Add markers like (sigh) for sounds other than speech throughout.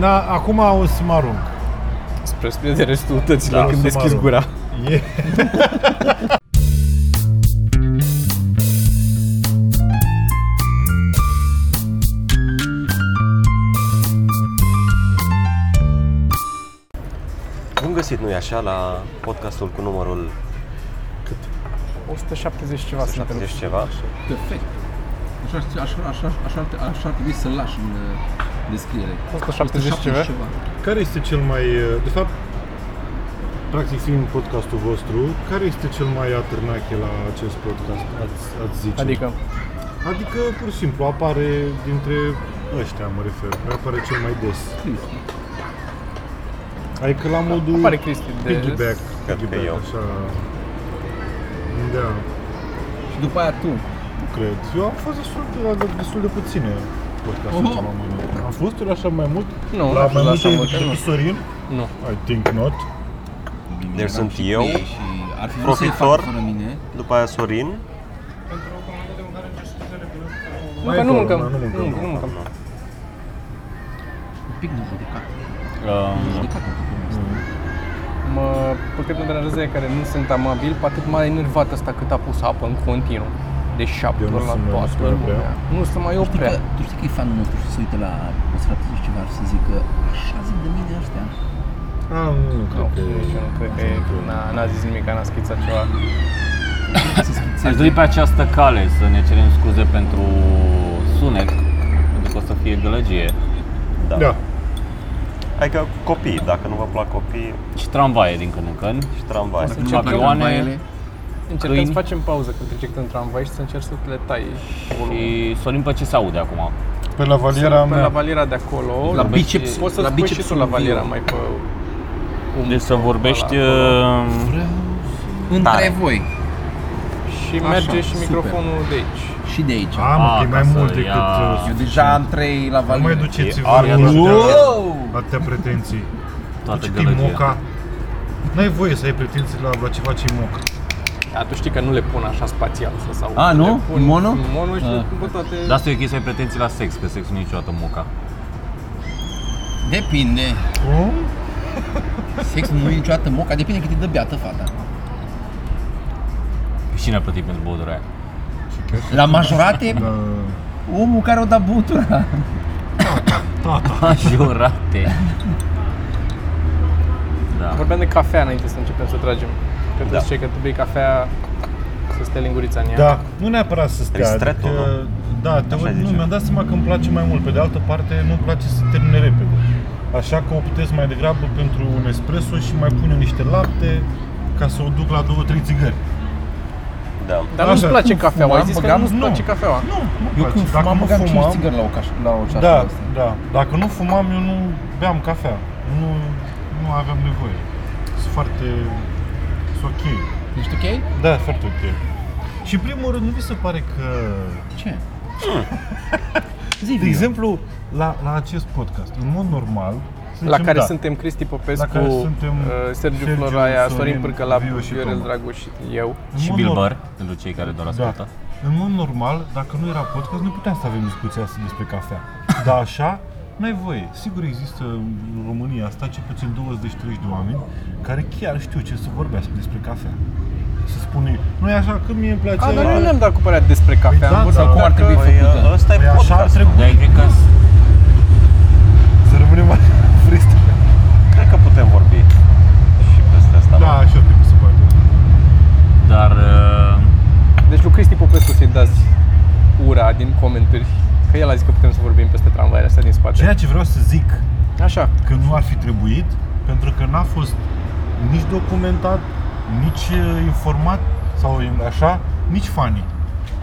Na, acum o să mă arunc. Spre spre restul tăților Da, când să mă deschizi arunc. gura. E... Bun găsit, nu-i așa, la podcastul cu numărul 170 ceva suntem. 70 ceva. Perfect. Așa, așa, așa, așa, așa ar trebui să-l lași în uh, descriere. 170 ceva? Care este cel mai... De fapt, practic fiind podcastul vostru, care este cel mai atârnache la acest podcast, ați, ați zice? Adică, Adică, pur și simplu, apare dintre ăștia, mă refer, care apare cel mai des. Cristi. Adică la modul apare Cristi de piggyback, Cred că piggyback, eu. așa... Da, Și după aia tu. nu cred. Eu am fost destul de, la destul de puține podcasturi Oho. ce m-am eu așa mai mult? Nu, la mai la multe decât nu. Sorin? Nu. I think not. Deci Eram sunt eu, ar fi profitor. mine. După aia Sorin. Nu, Mai că nu acolo, mâncăm. mai nu mâncăm. Nu, nu mâncăm. Un pic de judecat. Um, problema asta. Mă, pe cât mă deranjează care nu sunt amabil, pe atât m-a enervat ăsta cât a pus apă în continuu. De șapte nu ori la nu toată lumea. Nu să mai oprea. tu știi că e fanul nostru și se uită la o strategie și ceva și să zică așa zic de mine ăștia. Ah, nu, nu Nu, cred că nici eu nu cred că e, n-a, n-a zis nimic, n-a schițat ceva. Să (laughs) schițezi. Aș dori pe această cale să ne cerem scuze pentru sunet, pentru că o să fie gălăgie. Da. Da. Adică copii, dacă nu vă plac copii, Și tramvaie din când în când. și tramvai. să Nu încercăm avem avioane. tramvaiele. Încercăm Câini. să facem pauză când trece în tramvai și să încerci să le tai volumul. Și Sorin pe ce se aude acum? Pe la valiera Pe la mea. valiera de acolo. La deci biceps, Poți să la spui și bicepsul tu la viu. valiera mai pe umăr. Deci să vorbești... Ăla, acolo. uh, Vreau Între Tare. voi Și Așa, merge și super. microfonul de aici. și de aici. Ah, mă, Ah, că e ca mai să mult ia- decât... uh, Eu deja am trei la Nu valiere. mai duceți-vă E aria cu noastră. atâtea, Wow! atâtea pretenții. toată Tu știi gălăgia. moca? N-ai voie să ai pretenții la, la ceva ce e moca. Da, tu știi că nu le pun așa spațial să se audă. A, nu? Le pun În mono? În mono și Ah. le pun pe toate. Dar asta e ok să ai pretenții la sex, că sexul nu e niciodată moca. Depinde. Cum? Sex nu e niciodată moca, depinde cât e de beată fata. Și cine a plătit pentru băutura aia? La majorate, Da. omul care o da băutura. Majorate. (laughs) Da. Vorbeam de cafea înainte să începem să tragem. Că Da. toți cei că tu bei cafea să stea lingurița în ea. Da, nu neapărat să stea. Ristretto, adică, da, te Așa uit, nu, zice. mi-am dat seama că îmi place mai mult. Pe de altă parte, nu-mi place să termine repede. Așa că o puteți mai degrabă pentru un espresso și mai pune niște lapte ca să o duc la două, trei țigări. Da. Dar nu-ți Așa, place cum cafeaua, ai fumam, zis că băgam? nu-ți Nu. place cafeaua. Nu, nu Eu place. când Dacă fumam, nu băgam 5 fumam, țigări la o, caș- la o ceasul Da, ăsta. da. Dacă nu fumam, eu nu beam cafea. Nu, nu aveam nevoie. Sunt foarte... Sunt ok. Ești ok? Da, foarte ok. Și în primul rând, nu vi se pare că... Ce? (laughs) Zi, De Vio. exemplu, la, la acest podcast, în mod normal, să La zicem, care da, suntem Cristi Popescu, La care suntem uh, Sergiu Sergiu, Floraia, Sorin Sorin, Pârcălap, Vio și Viorel Toma. Dragoș și eu. în Și mod Bill nor- Burr, pentru cei care doar Da. ascultă. În mod normal, dacă nu era podcast, nu puteam să avem discuția asta despre cafea. Dar așa, n-ai voie. Sigur există în România asta cel puțin 20-30 de oameni care chiar știu ce să vorbească despre cafea. Să spune, nu e așa că mie îmi place... A, dar noi nu ne-am dat cu părerea despre cafea. Păi da, am vorbit dar cum ar dacă- trebui Păi făcută. ăsta e Păi așa ar podcast. trebui Dar cred că să rămânem mai (laughs) freestyle. Cred că putem vorbi și peste asta. Da, așa cred că se poate. Dar uh, Deci lui Cristi Popescu să-i dați ura din comentarii. Că el a zis că putem să vorbim peste tramvaiele astea din spate. Ceea ce vreau să zic Așa. că nu ar fi trebuit, pentru că n-a fost nici documentat, nici uh, informat sau așa, nici funny.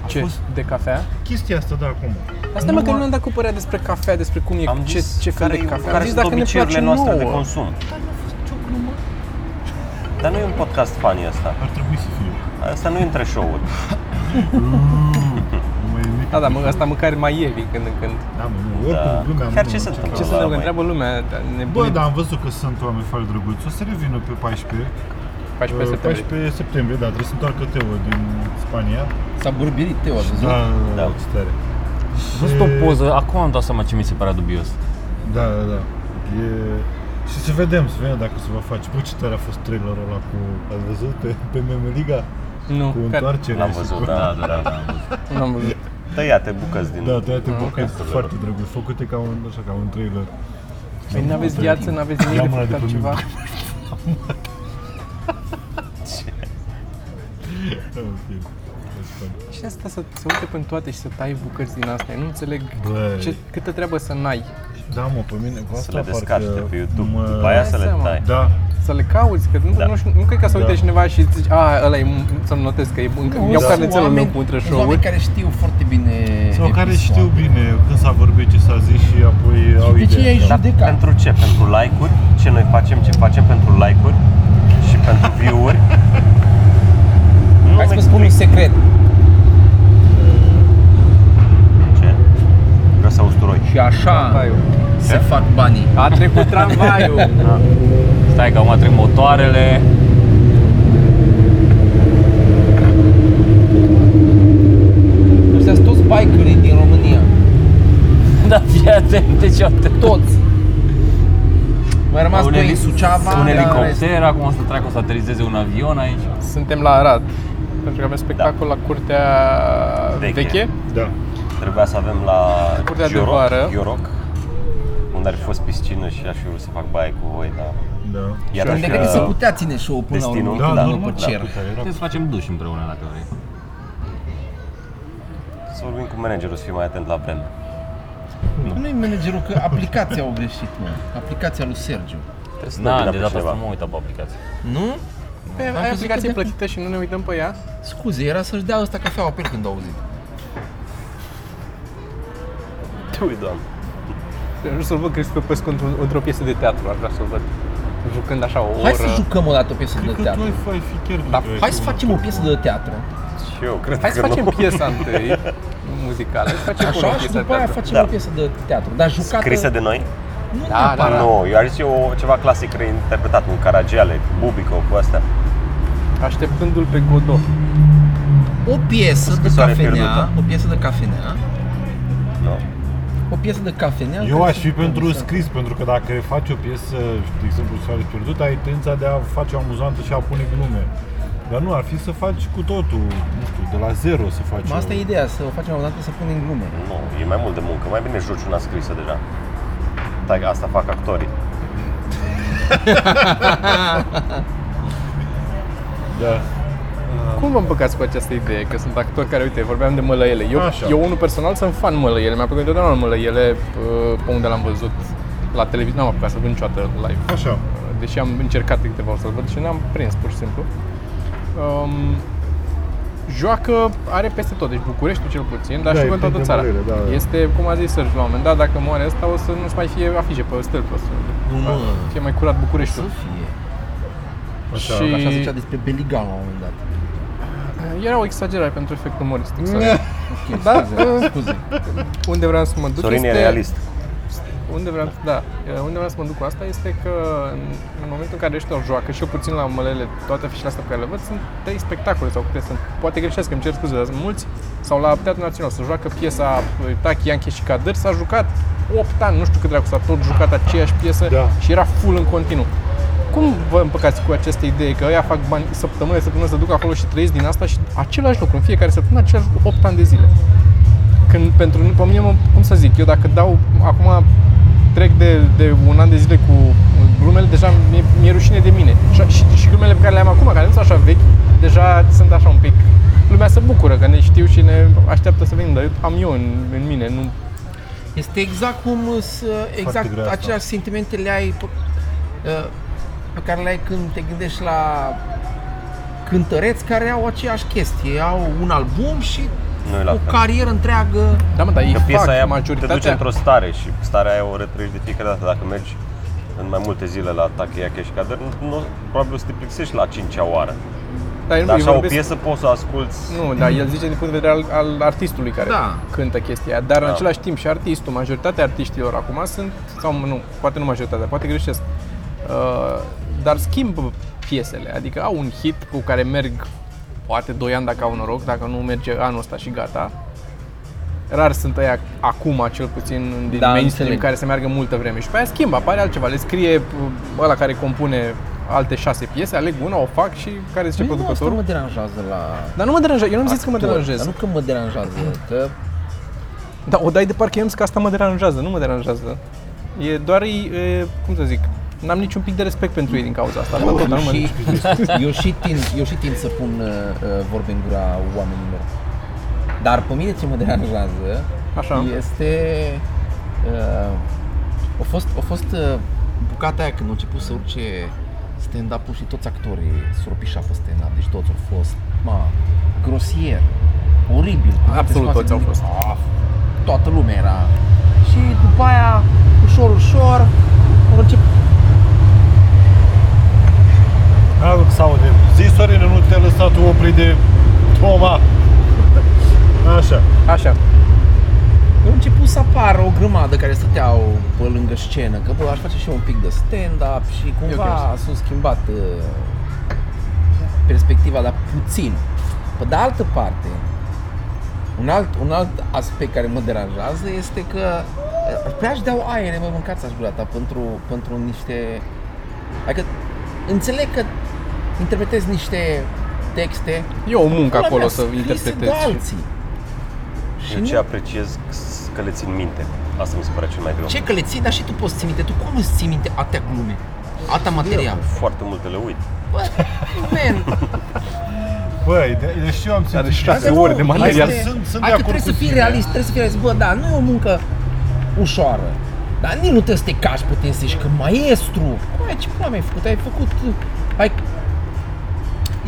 A Ce? fost De cafea? chestia asta de acum. Asta mă că nu ne-am dat cu părerea despre cafea, despre cum e, Am ce, zis ce fel care, de cafea. care am zis sunt dacă ne obiceiurile place noastre de nouă. consum. Dar nu e un podcast funny ăsta. Ar trebui să fie. Asta nu e între show-uri. (laughs) Da, da, mă, asta măcar mai e din când în când. Da, mă, nu, oricum, Da. lumea Chiar nu- ce se întâmplă? Ce să Da, ne mai- întreabă lumea, ne Bă, da, am văzut că sunt oameni foarte drăguți. O să revină pe 14. 14 uh, septembrie. 14 septembrie, da, trebuie să întoarcă Teo din Spania. S-a burbirit Teo, ați văzut? Da, da, Da. da. ce tare. am văzut o poză, acum am dat seama ce mi se părea dubios. Da, da, da. E... Și să vedem, să vedem dacă se va face. Bă, ce tare a fost trailerul ăla cu... Ați văzut pe, pe Memeliga? Nu, Cu care- întoarcerea L-am și văzut, cu... da. Da, da, da, da. am văzut. Nu am văzut. Tăiate bucăți din... Da, tăiate Ah, bucăți ok. foarte drăguț, făcute ca un, așa, ca un trailer. Păi n-aveți viață, n-aveți nimic Ia de mâna făcut de pe altceva? Ok. That's fun. Și asta să se uite pe toate și să tai bucăți din astea. Eu nu înțeleg Bă. ce, câtă treabă să n-ai. Da, mă, pe mine cu Să asta le descarci parcă de pe YouTube. mă- După aia să le seama. tai. Da, Să le cauți, că nu, Da. nu, știu, nu cred că să uite Da. cineva și zici, a, ăla e, m- să-mi notez că e, încă, iau da. carnețelul meu cu între Sunt oameni show-uri. care știu foarte bine sau care episoade. știu bine când s-a vorbit ce s-a zis și apoi au de ce ideea. ai Dar judecat? pentru ce? Pentru like-uri? Ce noi facem? Ce facem pentru like-uri? Și pentru view-uri? Nu Hai să vă spun un secret. Ce? Vreau să usturoi. Și așa Tramvaiul. se fac banii. A trecut tramvaiul. (laughs) Stai că acum trec motoarele. Ăștia sunt toți bikerii din România. Da, fii atent, deci uite. Toți. Mai rămas Un doi eli- în Suceava. Un dar în rest- elicopter, acum o să treacă, o să aterizeze un avion aici. Suntem la Arad. Pentru că avem spectacol la curtea Veche. veche. Da. Trebuia să avem la Curtea de Gioroc, vară. Gioroc, unde ar fi fost piscină și aș fi vrut să fac baie cu voi, dar... Da. Iar Și dacă unde că se putea ține show până la destinul, urmă, Da, da, nu normal, pe da. cer. Care era Putem să facem duș împreună dacă vrei. Să vorbim cu managerul să fie mai atent la vreme. Nu-i managerul, că aplicația au greșit, mă. Aplicația lui Sergiu. Trebuie să Da, dăm vina de pe data cineva. asta nu mă uitam pe aplicație. Nu? Pe, Am ai crezut aplicație că de- plătită și nu ne uităm pe ea? Scuze, era să-și dea ăsta cafeaua pe el când a auzit. Te uit, doamne. Eu nu să-l văd Cristi Popescu într-o, într-o piesă de teatru, ar vrea să-l văd. Jucând așa o oră. Hai să jucăm o dată o piesă Cred de că tu teatru. ai, ai fi chiar Da, tu ai Hai fi să un facem o actor. piesă de teatru. Și eu cred Hai să că facem nu. piesa întâi, (laughs) muzicală, și facem Așa o și piesă de după aia teatru. facem Da. o piesă de teatru. Dar jucată... Scrisă de noi? Nu Da, neapărat. da, Nu, eu aș zice o, ceva clasic reinterpretat, un Caragiale, cu Bubico, cu astea. Așteptându-l pe Godot. O piesă O de scrisoare cafenea, pierdută. o piesă de cafenea, Nu. O piesă de cafenea. Eu care aș să fi fie pentru mișto. scris, pentru că dacă faci o piesă, de exemplu, Soare Pierdut, ai tendința de a face o amuzantă și a pune glume. Dar nu, ar fi să faci cu totul, nu știu, de la zero să faci Mă, Asta o... e ideea, să o facem o dată să punem glume. Nu, e mai mult de muncă. Mai bine joci una scrisă deja. Stai că asta fac actorii. Da. Cum vă împăcați cu această idee? Că sunt actori care, uite, vorbeam de mălăiele. Eu, Așa. eu unul personal sunt fan mălăiele. Mi-a plăcut întotdeauna mălăiele uh, pe unde l-am văzut la televiziune. N-am apucat să văd niciodată live. Așa. Deși am încercat de câteva ori să-l văd și n-am prins, pur și simplu. Um, joacă, are peste tot, deci Bucureștiul cel puțin, dar Da, știu e că în toată plin de țara. mălăile, da, da. Este, cum a zis Sergiu la un moment dat, dacă moare ăsta, o să nu mai fie afișe pe stâlpi, o să Nu, mă. fie mai curat Să Bucureștiul. fie. Așa. Și Așa zicea despre Beligan la un moment dat. Era o exagerare pentru efect umoristic. Da. sorry. (laughs) Ok, Da, scuze, uh, scuze. Unde vreau să mă duc Sorin este... e realist. Unde vreau, da, unde vreau să mă duc cu asta este că în, în momentul în care ăștia o joacă și eu puțin la mălele toate afișele astea pe care le văd sunt trei spectacole sau câte sunt, poate greșesc, îmi cer scuze, dar sunt mulți sau la Teatrul Național să joacă piesa uh, Taki, Ianche și Kader, s-a jucat 8 ani, nu știu cât dracu, s-a tot jucat aceeași piesă Da. și era full în continuu. Cum vă împăcați cu această idee că ăia fac bani săptămână, săptămână, se duc acolo și trăiesc din asta și același lucru, în fiecare săptămână, același lucru, 8 ani de zile? când pentru pe mine, mă, cum să zic, eu dacă dau acum trec de, de un an de zile cu glumele, deja mi-e, mi-e rușine de mine. Și, și, și glumele pe care le am acum, care nu sunt așa vechi, deja sunt așa un pic. Lumea se bucură că ne știu și ne așteaptă să venim, dar eu am eu în, în mine, nu Este exact cum să, exact grea asta. aceleași sentimente le ai pe, uh, pe care le ai când te gândești la cântăreți care au aceeași chestie. Au un album și Nu e la o fel. carieră întreagă. Da, mă, dar ei Că piesa fac aia te majoritatea. duce într-o stare și starea aia o retrăiești de fiecare dată. Dacă mergi în mai multe zile la Takeya și Kader, nu, nu, probabil o să te plictisești la 5 oară. Dar, eu nu, Dar eu așa o vorbesc- piesă poți să o asculti Nu, dar el zice din punct de vedere al, al artistului care Da. cântă chestia aia. Dar în Da. același timp și artistul, majoritatea artiștilor acum sunt, sau nu, poate nu majoritatea, poate greșesc, uh, dar schimbă piesele, adică au un hit cu care merg poate 2 ani dacă au noroc, dacă nu merge anul ăsta și gata. rar sunt ăia acum, cel puțin din Da, mainstream, înțeleg. care să meargă multă vreme. Și pe aia schimbă, apare altceva. Le scrie uh, ăla care compune alte șase piese, aleg una, o fac și care zice Păi nu, asta producătorul. mă deranjează la Dar nu mă deranjează, eu nu zic că mă actori, deranjează. Dar nu că mă deranjează, că Da, o dai de parcă eu am zis că asta mă deranjează, nu mă deranjează. E doar, e, e, cum să zic, n-am niciun pic de respect pentru ei din cauza asta. Asta tot, dar nu mă... și, (laughs) eu, și tind, eu și tind să pun uh, uh, vorbe în gura oamenilor. Dar pe mine ce mă deranjează Așa. este... Uh, a fost, a fost uh, bucata aia când a început să urce stand-up-ul și toți actorii s-au ropișat pe stand-up, deci toți au fost, ma, grosier, oribil. cuvinte Absolut scoase toți au din- fost. Ah, toată lumea era. Și după aia, ușor, ușor, au început Adu că s-aude. Zi, Sorine, nu te-a lăsat opri de Toma. Așa. Așa. Au început să apară o grămadă care stăteau pe lângă scenă, că bă, aș face și eu un pic de stand-up și cumva ok. s-a schimbat uh, perspectiva, dar puțin. Pe de altă parte, un alt, un alt aspect care mă deranjează este că uh, prea își dau aere, mă, mâncați aș gura ta, pentru, pentru niște... Adică înțeleg că interpretezi niște texte E o muncă pula acolo mea, să scrise interpretezi. de și- alții. Și Eu nu- ce apreciez că le țin minte. Asta mi se pare cel mai greu. Ce că le ții, dar și tu poți ții minte. Tu cum îți ții minte atâtea glume? Atâta material. Foarte multe le uit. Bă, man, Băi, de, deci eu am Are simțit șase chestia ore asta. de material. Sunt, sunt, sunt hai de că acord trebuie cu să fii tine. realist, trebuie să fii realist. Bă, da, nu e o muncă ușoară. Dar nici nu trebuie să te cași pe tine să zici că maestru. Băi, ce pula mea ai făcut? Ai făcut... Ai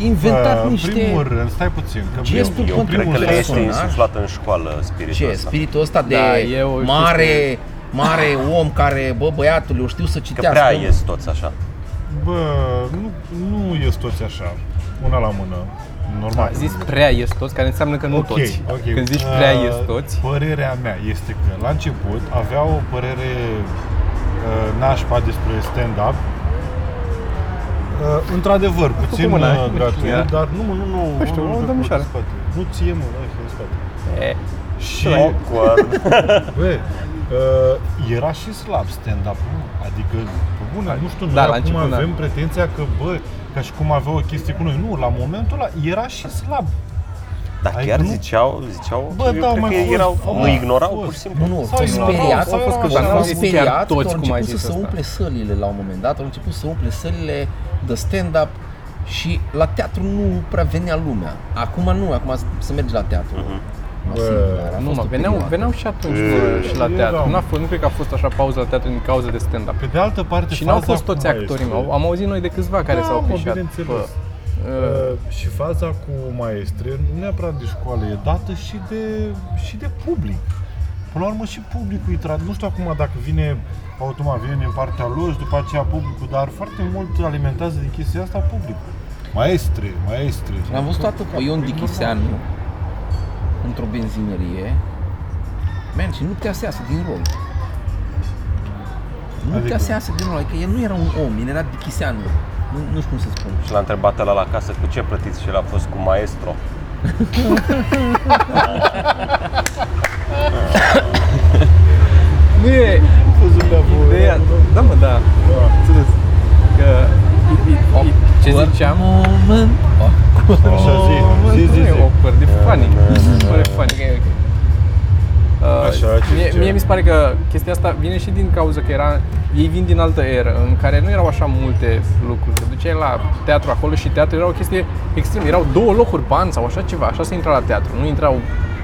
inventat Bă, în niște... primul rând, stai puțin, că gesturi eu, Eu pentru cred că primul le rând, este personaj. insuflat în școală spiritul Ce, ăsta. spiritul ăsta de Da, e o mare, chestie- mare om care, bă, băiatul, eu știu să Că citească. prea ies toți așa. Bă, nu, nu ies toți așa, una la mână, normal. A zis prea ies toți, care înseamnă că nu Ok, toți. ok. Când zici prea Uh, ies toți, Părerea mea este că la început avea o părere uh, nașpa despre stand-up. Uh, într-adevăr, puțin cu mâna, uh, nu știu, gratuit, ia. dar nu, mă, nu, nu, Nu știu, nu, o nu, domnișoară. în spate. Nu ție, mă, ăla e în spate. e, Și, Awkward. bă, uh, era și slab stand-up Adică, pe bune, nu știu, noi Da, la acum început, da. avem pretenția că, bă, ca și cum avea o chestie cu noi. Nu, la momentul ăla era și slab. Dar Adică chiar nu- ziceau, ziceau, Bă, eu da, cred mai că fost, erau, au nu mai ignorau fost. pur și simplu. Nu, nu, Sau s-au ignorau, speriat, sau fost că s-au dar n-au fost zis chiar speriat, toți că au cum ai început zis să se asta. umple sălile la un moment dat, au început să umple sălile de stand-up și la teatru nu prea venea lumea. Acum nu, acum se merge la teatru. Masiv, Bă, dar a nu fost mă, o veneau, perioadă. veneau și atunci E, bă, și la erau. teatru. N-a fost, nu cred că a fost așa pauză la teatru din cauza de stand-up. Pe de altă parte, Și n-au faza fost toți acum actorii, este- mă. am auzit noi de câțiva care Da, s-au mă, pișat. bineînțeles. Bă, Uh, și faza cu maestre, nu neapărat de școală, e dată și de, și de public. Până la urmă și publicul îi tra- Nu știu acum dacă vine automat, vine din partea lor și după aceea publicul, dar foarte mult alimentează din chestia asta publicul. Maestre, maestre. L-am văzut toată pe Ion Dichiseanu într-o benzinărie. Man, și nu putea să iasă din rol. Nu putea Adică? să iasă din rol, adică el nu era un om, el era Dichiseanu. Nu, nu știu cum să spun. Și l-a întrebat la la casă cu ce plătiți și el a fost cu maestro. nu e ideea, da mă, da, înțeles. Că, i- i- i- ce ziceam, Moment. Așa, zi, zi, zi, nu e zi. awkward, e funny, mi se pare funny. Ok, ok. Uh, Așa, ce mie, ziceam? mie mi se pare că chestia asta vine și din cauza că era, ei vin din altă eră în care nu erau așa multe lucruri. Te duceai la teatru acolo și teatru era o chestie extrem. Erau două locuri pe an sau așa ceva, așa se intra la teatru. Nu intrau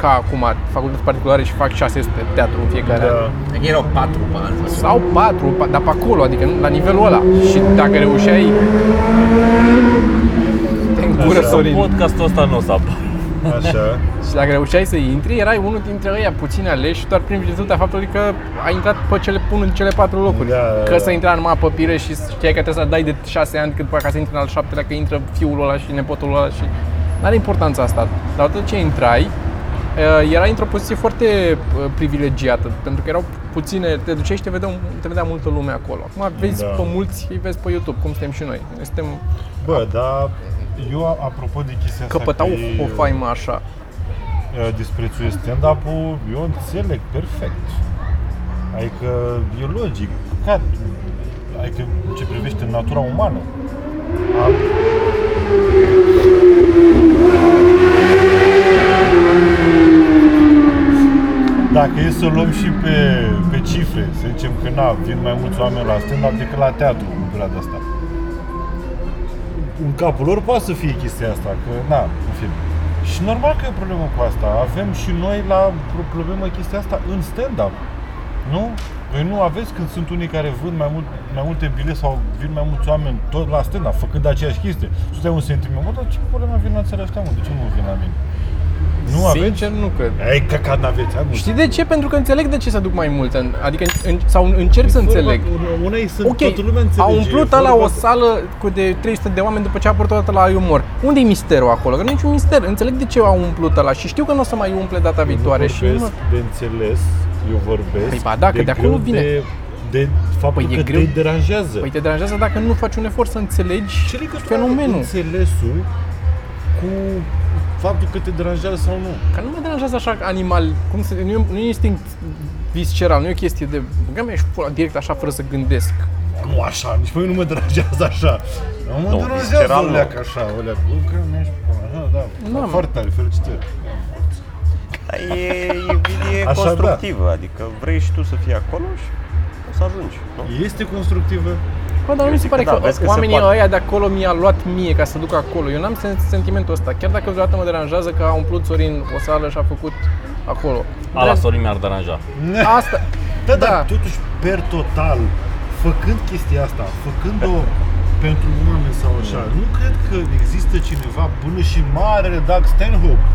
ca acum facultăți particulare și fac 600 de teatru în fiecare an. Da. Adică erau patru pe an. Sau patru, pa- dar pe acolo, adică nu- la nivelul ăla. Și dacă reușeai... Te încură, Așa, Sorin. Podcastul ăsta nu o să apară. Așa. Și dacă reușeai să intri, erai unul dintre ăia puțini aleși doar prin virtutea faptului că ai intrat pe cele, unul din cele patru locuri. Da, da, Că da. să intra numai pe pire și știai că trebuie să dai de șase ani cât după aceea ca să intri în al șaptelea, că intră fiul ăla și nepotul ăla și... N-are importanța asta. Dar odată ce intrai, uh, erai într-o poziție foarte uh, privilegiată, pentru că erau puține, te duceai și te vedea, te vedea multă lume acolo. Acum vezi Da. pe mulți, îi vezi pe YouTube, cum suntem și noi. Noi suntem, Bă, dar eu, apropo de chestia asta, căpătau că ei, o faimă așa. uh, disprețuiesc stand-up-ul, eu înțeleg perfect. Adică e logic. Ca, adică în ce privește natura umană. Am, dacă e să o luăm și pe, pe cifre, să zicem că na, vin mai mulți oameni la stand-up decât la teatru în perioada asta. În capul lor poate să fie chestia asta, că na, în fine. Și normal că e o problemă cu asta. Avem și noi la pro- problemă chestia asta în stand-up. Nu? Voi nu aveți când sunt unii care vând mai, mult, mai multe bilete sau vin mai mulți oameni tot la stand-up, făcând aceeași chestie. Tu stai un sentiment, mă, dar ce problemă vin la țara ăștia, mă? De ce nu vin la mine? Nu aveți? Sincer, nu cred. Ei, căcat n-aveți, hai, mă. Știi de ce? Pentru că înțeleg de ce se duc mai mulți. în- Adică, în, sau încerc să înțeleg. Una e să Ok, toată lumea înțelege. a umplut e la vorba o de- sală cu de 300 de oameni după ce a apărut odată la umor. unde e misterul acolo? Că nu e niciun mister. Înțeleg de ce au umplut ăla și știu că nu o să mai umple data viitoare. Nu Și nu vorbesc de înțeles, eu vorbesc Păi ba da, că de acolo greu vine. De, de faptul Păi e că greu. te deranjează. Păi te deranjează dacă nu faci un efort să înțelegi Ce legătură are fenomenul. înțelesul cu faptul că te deranjează sau nu? Că nu mă deranjează așa animal, cum să, nu, e, nu e instinct visceral, nu e o chestie de băga mea și pula direct așa fără să gândesc. Nu așa, nici pe mine nu mă deranjează așa. Nu mă Nu, deranjează visceral o nu. leacă așa, o leacă. Nu, că mi așa, da. Da, mă. Foarte tare, felicitări. Dar e invidie Așa, da. constructivă, adică vrei și tu să fii acolo și o să ajungi. Nu? Este constructivă? Bă, dar nu mi se zic pare că că, da, vezi că se oamenii poate. ăia de acolo mi-a luat mie ca să duc acolo. Eu n-am sen- sentimentul ăsta. Chiar dacă vreodată mă deranjează că a umplut Sorin o sală și a făcut acolo. Ala Dar- Sorin mi-ar deranja. (laughs) Asta, Da, dar da. totuși, per total, făcând chestia asta, făcând-o (laughs) pentru oameni sau așa, nu cred că există cineva, până și marele Doug Stanhope,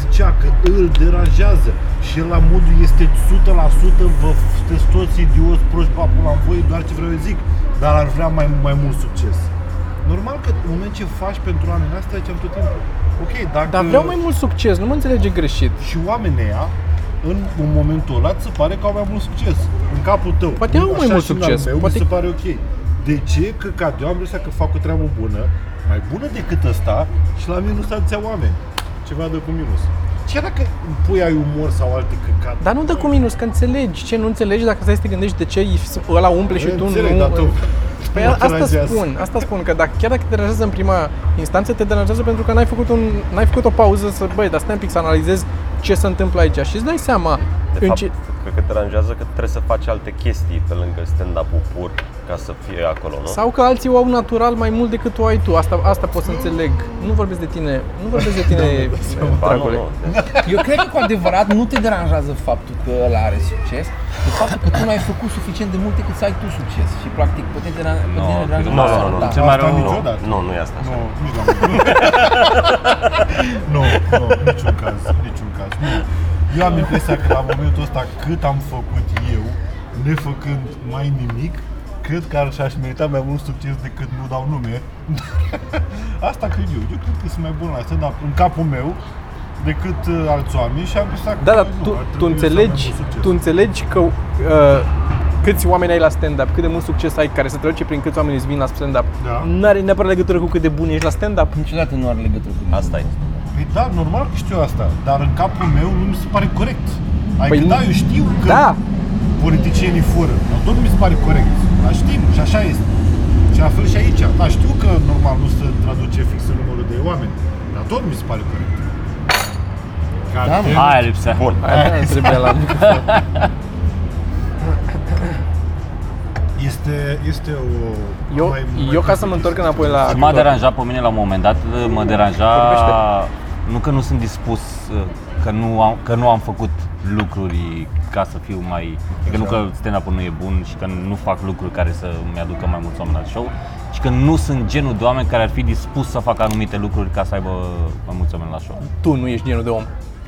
zicea că îl deranjează și el la modul este 100% vă sunteți toți idioți, proști, papul la voi, doar ce vreau eu zic, dar ar vrea mai, mai mult succes. Normal că în moment ce faci pentru oameni, asta ziceam tot timpul. Ok, dacă... Dar vreau mai mult succes, nu mă înțelege greșit. și oamenii ăia, în un momentul ăla, ți se pare că au mai mult succes. În capul tău. Poate au mai Așa mult și în al succes, Meu, poate- mi se pare ok. De ce? Că ca eu am impresia că fac o treabă bună, mai bună decât ăsta și la mine nu sunt atâția oameni. Ceva de cu minus. Ce dacă pui ai umor sau alte căcat? Dar nu dă cu minus, că înțelegi. Ce nu înțelegi dacă stai să te gândești de ce ăla umple și tu Înțeleg, nu... dar tu Păi nu te asta deranjează. spun, asta spun, că dacă, chiar dacă te deranjează în prima instanță, te deranjează pentru că n-ai făcut, un, n-ai făcut o pauză să, băi, dar stai un pic să analizezi ce se întâmplă aici și îți dai seama De în fapt, ce... cred că te deranjează că trebuie să faci alte chestii pe lângă stand-up-ul pur ca să fie acolo, nu? Sau că alții o au natural mai mult decât o ai tu, asta, asta pot să înțeleg. Nu vorbesc de tine, nu vorbesc de tine, (laughs) Ba, nu, dragule. nu. Eu cred că cu adevărat nu te deranjează faptul că ăla are succes, de faptul că tu nu ai făcut suficient de multe cât să ai tu succes. Și practic pe tine te deran- pe tine te deranjează Nu, nu, asta, nu, nu. da. Cel mai Asta rău- niciodată. Nu, nu e asta. Nu, nici la (laughs) Nu, nu, niciun caz, niciun caz. Nu. Eu am impresia că la momentul ăsta cât am făcut eu, nefăcând mai nimic, cred că ar și-aș merita mai mult succes decât nu dau nume. (laughs) Asta cred eu. Eu cred că sunt mai bun la asta, dar în capul meu, decât uh, alți oameni și am impresia că Da, dar nu, tu, ar tu, trebui să am mai înțelegi, mult succes. tu înțelegi că uh, câți oameni ai la stand-up, cât de mult succes ai, care se trece prin câți oameni îți vin la stand-up, Da. nu are neapărat legătură cu cât de bun ești la stand-up. Niciodată nu are legătură cu Asta e. Păi da, normal că știu asta, dar în capul meu nu mi se pare corect. Adică Păi nu- da, eu știu că Da. politicienii fură, dar tot nu mi se pare corect. Dar știm și așa este. Și la fel și aici. Da, știu că normal nu se traduce fix în numărul de oameni, dar tot mi se pare corect. Ca Da, mă. termen- Aia lipsea. Bun. Aia nu trebuie la microfon. Este, este o... Eu, mai- mai eu ca să mă întorc înapoi la... Și m-a deranjat pe mine la un moment dat, mă deranja Vorbește. Nu că nu sunt dispus, că nu am, că nu am făcut lucruri ca să fiu mai... Adică nu că stand-up-ul nu e bun și că nu fac lucruri care să mi-aducă mai mulți oameni la show, și că nu sunt genul de oameni care ar fi dispus să facă anumite lucruri ca să aibă mai mulți oameni la show. Tu nu ești genul de om.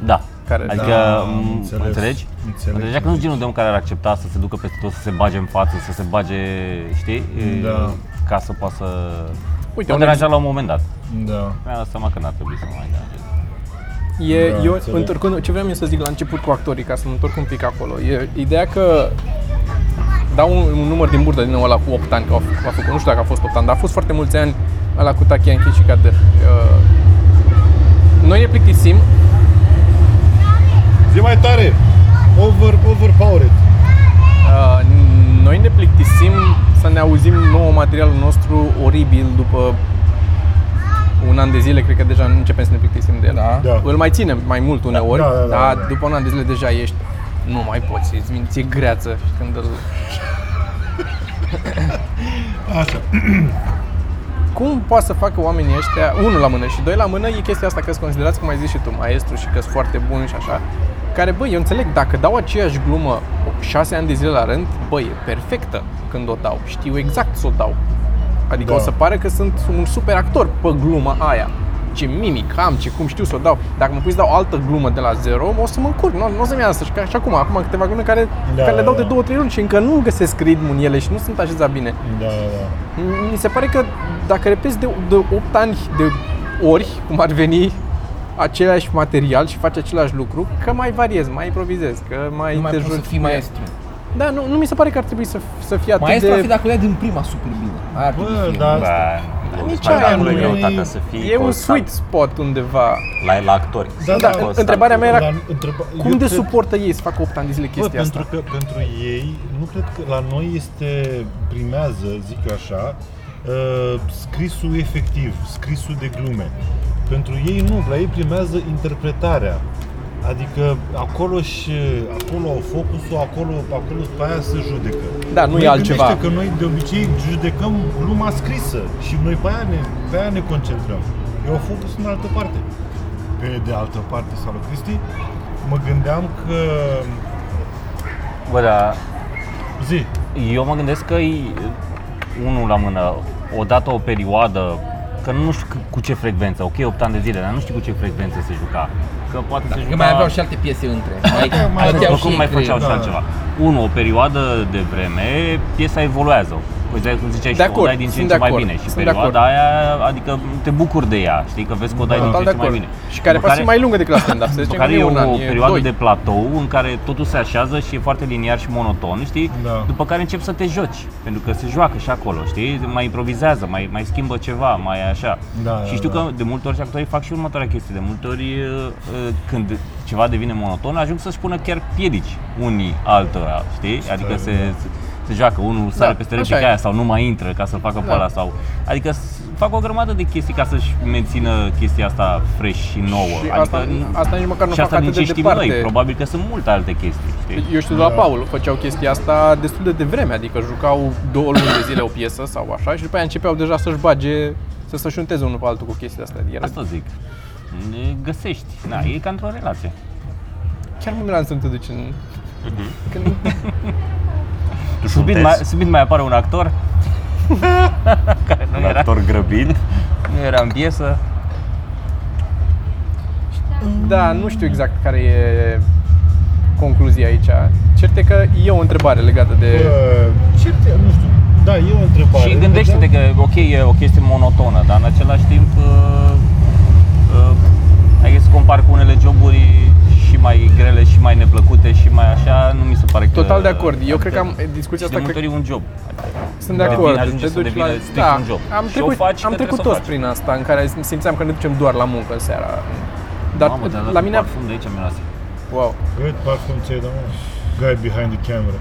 Da. Care- adică, Da, am m- înțeles. înțelegi? Înțeleg. Mă înțelegea că nu sunt genul de om care ar accepta să se ducă peste tot, să se bage în față, să se bage, știi? E, Da. Ca să poată să... Uite, mă un deranja la un moment dat. Da. Mi-am dat seama că n-ar trebui să mă mai deranjez. E, Da, eu, înțeleg. întorcând, ce vreau eu să zic la început cu actorii, ca să mă întorc un pic acolo, e ideea că dau un, un număr din burdă din nou ăla cu 8 ani, că a, f- a făcut, nu știu dacă a fost 8 ani, dar a fost foarte mulți ani ăla cu Tachian și Kader. Uh, noi ne plictisim Zi mai tare! Over, overpowered. Uh, noi ne plictisim să ne auzim nou materialul nostru oribil după un an de zile, cred că deja începem să ne plictisim de el. Da. Da. Îl mai ținem mai mult uneori, Da, da, da, dar da. după un an de zile deja ești nu mai poți, îți vine ție greață și când îl... Așa. (clears throat) Cum poate să facă oamenii ăștia, unul la mână și doi la mână, e chestia asta că sunt considerați, cum ai zis și tu, maestru și că sunt foarte buni și așa, care, băi, eu înțeleg, dacă dau aceeași glumă șase ani de zile la rând, băi, e perfectă când o dau, știu exact să o dau. Adică Da. o să pare că sunt un super actor pe gluma aia. Ce mimic am, ce cum știu să o dau. Dacă mă pui să dau altă glumă de la zero, o să mă încurc, nu, nu o să-mi iasă. Și, ca, și acum, acum câteva glume care, Da, care le dau da, de da. două, trei luni și încă nu găsesc ritmul în ele și nu sunt așezat bine. Da, da, da. Mi se pare că dacă repeți de, de 8 ani de ori, cum ar veni, același material și faci același lucru, că mai variezi, mai improvizezi, că mai Nu mai te poți să joci fii cu- maestru. Da, nu, nu mi se pare că ar trebui să, să fie atât Maestru ar de... fi dacă le din prima super bine. Aia ar trebui Bă, să fie. da. Da, nici mai aia acolo nu e e- greutatea să fii E un constant. sweet spot undeva. La, la actori. Da, Da, da, întrebarea mea era Dar întreba- cum eu de cred- suportă ei să facă 8 ani de zile Bă, chestia pentru asta? că pentru ei, nu cred că la noi este, primează, zic eu așa, uh, scrisul efectiv, scrisul de glume. Pentru ei nu, la ei primează interpretarea. Adică acolo și acolo au focusul, acolo, acolo pe aia se judecă. Da, nu Noi e altceva. gândește că noi de obicei judecăm gluma scrisă și noi pe aia ne, pe aia ne concentrăm. Eu au focus în altă parte. Pe de altă parte, salut Cristi, mă gândeam că Bă, da, zi, eu mă gândesc că e unul la mână, odată o perioadă, că nu știu c- cu ce frecvență, ok, 8 ani de zile, dar nu știu cu ce frecvență se juca. Că poate se Că juca... mai aveau și alte piese între. (laughs) Mai, mai alteau aveau. Oricum ei mai creier. făceau și da. altceva. Unu, o perioadă de vreme, piesa evoluează. Păi de cum ziceai De și tu, o acord, dai din ce sunt în de ce mai acord, bine. Și sunt de perioada aia, adică te bucuri de ea, știi, că vezi că o dai din Total ce de în ce mai acord. bine. Și care După poate fi mai lungă decât la stand-up, să (laughs) după zicem că care nu e e un an, o e perioadă doi. de platou în care totul se așează și e foarte liniar și monoton, știi? Da. După care începi să te joci, pentru că se joacă și acolo, știi? Mai improvizează, mai, mai schimbă ceva, mai așa. Da, și da, știu da. că de multe ori și actorii fac și următoarea chestie. De multe ori uh, uh, când ceva devine monoton, ajung să-și pună chiar piedici unii altora, știi? Adică se, se, se joacă, unul sare peste așa replica e. aia sau nu mai intră ca să facă pe Da. ăla sau... Adică s- fac o grămadă de chestii ca să-și mențină chestia asta fresh și nouă. Și adică, asta- asta nici măcar nu și fac asta din atât ce de știm departe. noi, probabil că sunt multe alte chestii, știi? Eu știu de la Paul, făceau chestia asta destul de devreme, adică jucau două luni de zile o piesă sau așa și după aia începeau deja să-și bage, să se șunteze unul pe altul cu chestia asta. Era, Asta zic. Ne Găsești. Da, e ca într-o relație. chiar mă miram să nu te duci în... Când... (laughs) Subit mai, subit mai apare un actor (laughs) care nu Un era, actor grăbind. nu era în piesă. Da, nu știu exact care e concluzia aici. Cert e că e o întrebare legată de... Bă, ce te, nu știu, da, e o întrebare. Și gândește-te că, ok, e o chestie monotonă, dar în același timp, uh, uh, ai să compar cu unele joburi și mai grele și mai neplăcute și mai așa, nu mi se pare că... Total de acord. Eu cred că am Adică- discuția și de asta multe cred, ori e un job. sunt de Da. acord. Devine- ajunge Te să duci devină la... strict Da, un job. am Și o trecut, faci că am trebuie trecut să o toți faci. prin asta în care simțeam că ne ducem doar la muncă în seara. Dar Mamă, te-a dat la un mine a... parfum de aici miroase. Wow. Cât parfum ți-ai dat, mă? Guy behind the camera.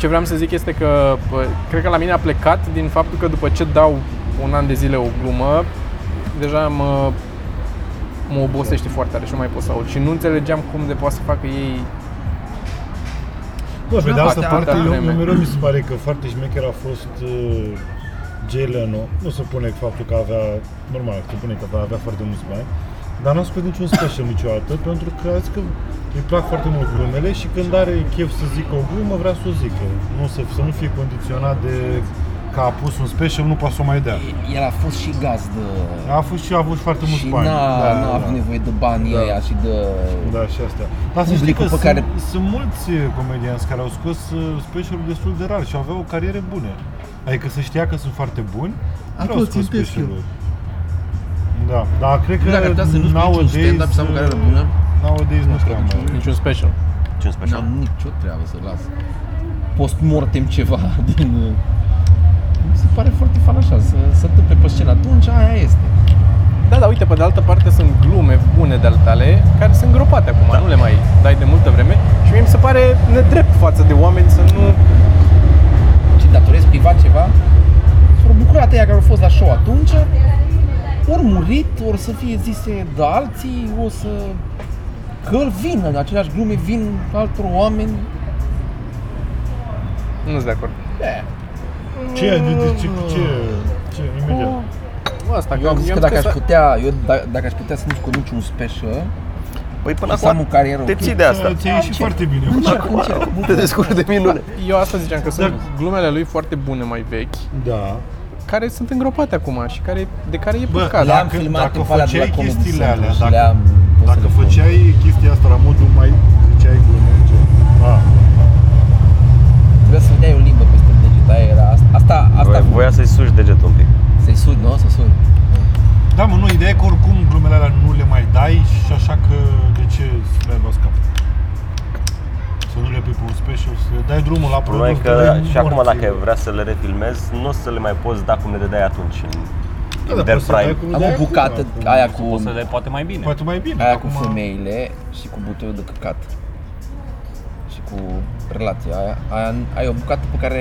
Ce vreau să zic este că bă, cred că la mine a plecat din faptul că după ce dau un an de zile o glumă, deja mă, mă obosește foarte tare și nu mai pot să aud. Și nu înțelegeam cum de poate să facă ei Bă, pe de Da, altă da, parte, da, eu, vreme. eu mereu mi se pare că foarte șmecher a fost uh, Jay Leno. Nu se pune faptul că avea, normal, se pune că avea, avea foarte mulți bani, dar n-a scos niciun special (laughs) niciodată, pentru că a zis că îi plac foarte mult glumele și când are chef să zică o glumă, vrea să o zică. Nu să, să nu fie condiționat de că a pus un special, nu poate să o mai dea. El a fost și gazdă. A fost și a avut foarte mulți și bani. n-a, Da, n-a da, avut da. nevoie de banii Da. ăia și de... Da, și astea. Dar să știi că, Publicul pe sunt, care- sunt mulți uh, comedianți care au scos uh, specialuri destul de rar și aveau o carieră bună. Adică se știa că sunt foarte buni, Acolo vreau scos țintesc eu. specialuri. Da, dar cred că Dacă ar putea să nu spui niciun nowadays, stand-up să am o carieră uh, bună, Nowadays nu prea mai... niciun special. Ce un special? n-am nicio treabă să las. Post-mortem ceva (laughs) din... Mi se pare foarte fan așa, să să întâmple pe scenă. Atunci aia este. Da, dar uite, pe de altă parte sunt glume bune de ale tale care sunt gropate acum, Da. nu le mai dai de multă vreme și mie mi se pare nedrept față de oameni să nu... Ce datorezi cuiva ceva? S-au bucurat ăia care au fost la show atunci, ori murit, ori să fie zise de alții, o să... Că îl vin, în aceleași glume vin altor oameni. Nu sunt de acord. Ce, de, de, ce, ce, ce, imediat. Bă, Asta, Eu am zis că am dacă aș să- putea, eu da- dacă aș putea să nu scot niciun special, Păi până și să am acum o carieră te ok. ții de asta. Ți-a ieșit foarte bine. Încerc, încerc. Te descurci de minune. Eu asta ziceam că sunt Da. glumele lui foarte bune mai vechi, Da. care sunt îngropate acum și care, de care e Bă, păcat. Le-am Dacă- filmat dacă în palea de la făceai Comedy chestiile Central alea, și dacă- le-am pot să Dacă le pun. făceai chestia asta la modul mai ziceai glume, ce? A, Trebuia să-mi dai o limbă peste deget, aia era asta, asta, asta Voia- Voia să-i suși degetul un pic. să-i sud, nu? Să sud. Da, mă, nu, ideea e că oricum glumele alea nu le mai dai și așa că de ce să le ai la scap? Să nu le pui pe un special, să le dai drumul la Problema e produs, că le dai și acum morți. dacă vrea să le refilmezi, nu o să le mai poți da cum le dădeai atunci în Da, in dar their poți să dai prime. cum le Am dai o acum, bucată acum. aia cu, O să le poate mai bine. Poate mai bine. aia cu acum- femeile și cu butoiul de căcat. Și cu relația aia. Aia, aia e o bucată pe care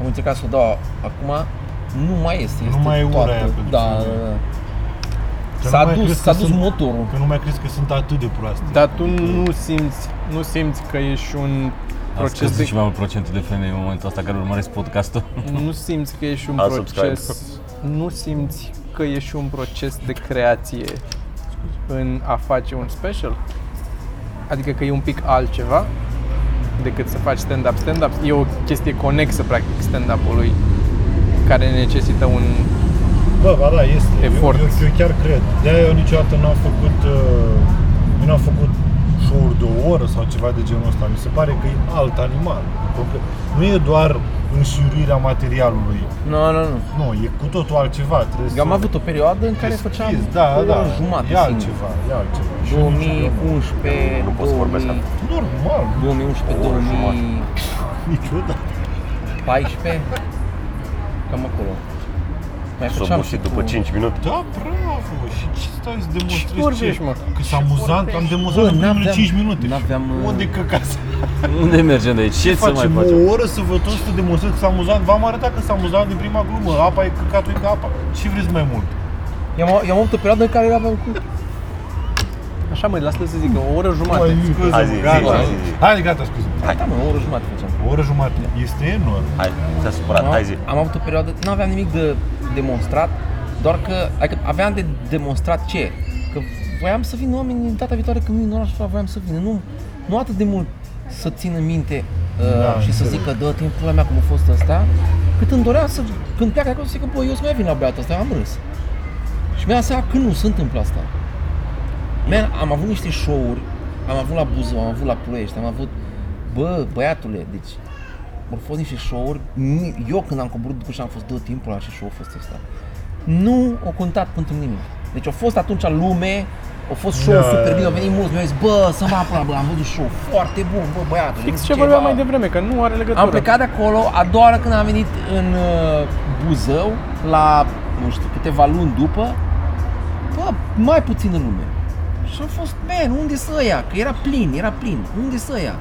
am încercat să o dau acum. Nu mai este, Nu este mai e ura toată. aia pentru da, femeie. da, da. Că S-a nu mai dus, crezi s-a că dus sunt- motorul. Că nu mai crezi că sunt atât de proaste. Dar tu nu simți, nu simți că ești un A proces scăzut de... și mai mult procentul de femei în momentul ăsta care urmăresc podcastul. Nu (laughs) simți că ești un Unsubscribe. proces... Nu simți că ești un proces de creație în a face un special? Adică că e un pic altceva decât să faci stand-up. Stand-up e o chestie conexă, practic, stand-up-ului care necesită un... Bă, ba da, este. Efort. Eu, eu, eu chiar cred. De-aia eu niciodată n-am făcut, uh, eu n-am făcut show-uri de o oră sau ceva de genul ăsta. Mi se pare că e alt animal. complet. Nu e doar înșiruirea materialului. Nu, nu, nu. Nu, e cu totul altceva. Trebuie Eu am să avut o perioadă în care deschizi. făceam da, o da, oră jumate e singur. altceva, e altceva. Și eu nici- 2011, Nu pot să vorbesc 2000, acum. Normal, 2011, O oră 2014, niciodată. cam acolo. Mai S-o făceam bușit și după cu- 5 minute. Da, bravo! Și ce stai să Ce demonstrezi vorbești, mă? Că s amuzant, am demonstrat Bă, în primele n-aveam- 5 minute. n-aveam, uh, Unde căcați? (laughs) Unde mergem de aici? Ce să mai facem facem? o oră să vă tot să demonstrez că s amuzant. V-am arătat că s amuzant din prima glumă. Apa e căcatul e ca apa. Ce vreți mai mult? Eu am, eu am avut o perioadă în care aveam cu... Așa mă, lasă să zic, o oră jumate. Mai scuze, Hai zi, zi, gata. zi, zi. Hai, gata, scuze. Hai. Da, mă, o oră jumate făceam. O oră jumate. Este enorm. Hai, te-a supărat, Am, hai zi. am avut o perioadă, nu aveam nimic de demonstrat, doar că adică aveam de demonstrat ce? Că voiam să vină oameni data viitoare când vin în oraș, voiam să vină. Nu, nu atât de mult să țină minte uh, Da, și să înțeleg. zică, dă timpul mea cum a fost ăsta, cât îmi doream să, când pleacă acolo, să zică, bă, eu să mai vin la băiatul ăsta, am râs. Și mi-am dat seama că nu se întâmplă asta. Man, am avut niște show-uri, am avut la Buzău, am avut la Ploiești, am avut, bă, băiatule, deci au fost niște show-uri, ni- eu când am coborât după ce am fost două timpul la ce show a fost ăsta, nu au contat pentru nimic. Deci a fost atunci lume, a fost show Da. super bine, au venit mulți, mi-au zis, bă, să mă apă, bă, am văzut show foarte bun, bă, băiatul. Fix nu ce știu vorbeam ceva." mai devreme, că nu are legătură. Am plecat de acolo, a doua oară când am venit în uh, Buzău, la, nu știu, câteva luni după, bă, mai puțină lume. Și am fost, man, unde să ăia? Că era plin, era plin, unde să ăia?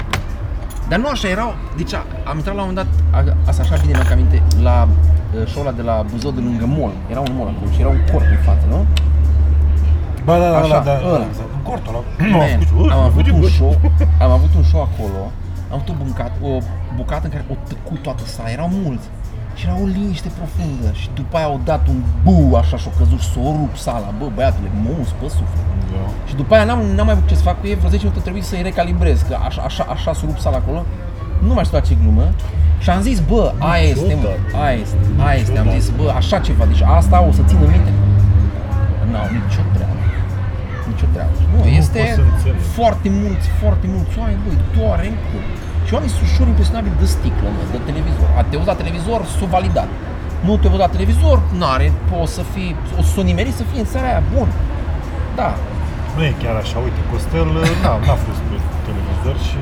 Dar nu așa, erau, deci a- am intrat la un moment dat, a- asta așa bine mi-am aminte, la uh, show-ul ăla de la Buzău de lângă mall, era un mall acolo și era un corp în față, nu? Ba, da, da, Așa, da, da, ăla. da, în cortul ăla. Man, scuze, am ui, avut fugi, un bă. show, am avut un show acolo, am avut o, bucat, o bucată în care o tăcut toată sala, erau mulți. Și era o liniște profundă și după aia au dat un bu așa și-au căzut și s-o rup sala, bă băiatule, mă uns pe suflet. Da. Și după aia n-am, n-am mai avut ce să fac cu ei, vreo 10 minute trebuie să-i recalibrez, că așa, așa, așa s-o rup sala acolo. Nu mai știu la ce glumă. Și am zis, bă, aia este, mă, aia este, aia este. Am zis, bă, așa ceva, deci asta o să țină minte. N-au nicio treabă. Nicio treabă. Nu, este pot să înțeleg. foarte mulți, foarte mulți oameni, băi, doare în cur. Și oamenii sunt ușor impresionabili de sticlă, mă, de televizor. A te la televizor, s-o validat. Nu te la televizor, n-are, poți să fii, o să o nimeri să fie în țara aia, bun. Da, Nu e chiar așa, uite, Costel n-a, n-a fost pe televizor și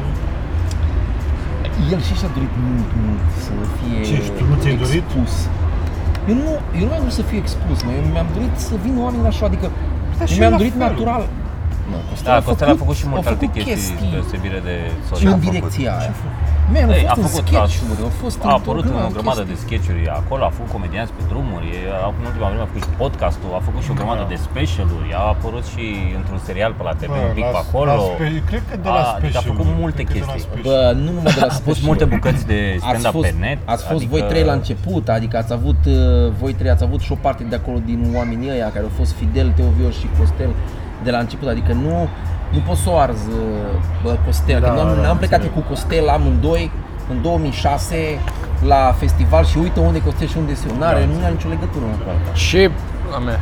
el și și-a dorit mult, mult să fie Ce, și tu nu ți-ai dorit? expus. Eu nu, eu nu am vrut să fiu expus, mă. eu mi-am dorit să vină oamenii la show, adică Astea și Mi-am la dorit fel. natural. Nu, Da, Costel a făcut și multe a alte făcut chestii, deosebire de Și Sorin. în direcția aia. Man, Ei, a fost în sketch-uri, a fost a apărut în o într-o grămadă de chestii. sketch-uri acolo, a făcut comedianți pe drumuri, e, a- în ultima vreme a făcut și podcastul, a făcut și o grămadă de specialuri, a apărut și într-un serial pe la TV, Bă, un pic la- pe acolo. la spe- cred că de la A, adică a special, făcut cred multe că de la chestii. special. Bă, nu numai de la A pus special. multe bucăți de Ați stand-up fost, pe net. ați fost adică, voi trei la început, adică ați avut, uh, voi trei ați avut și o parte de acolo din oamenii ăia care au fost Fidel, Teovios și Costel de la început, adică nu, nu poți să o arzi, uh, bă, Costel, Da, că noi am, da, am plecat înțeleg. cu Costel amândoi în 2006 la festival și uite unde e Costel și unde e eu. N-are, nu are nicio legătură una cu alta. Ce la mea.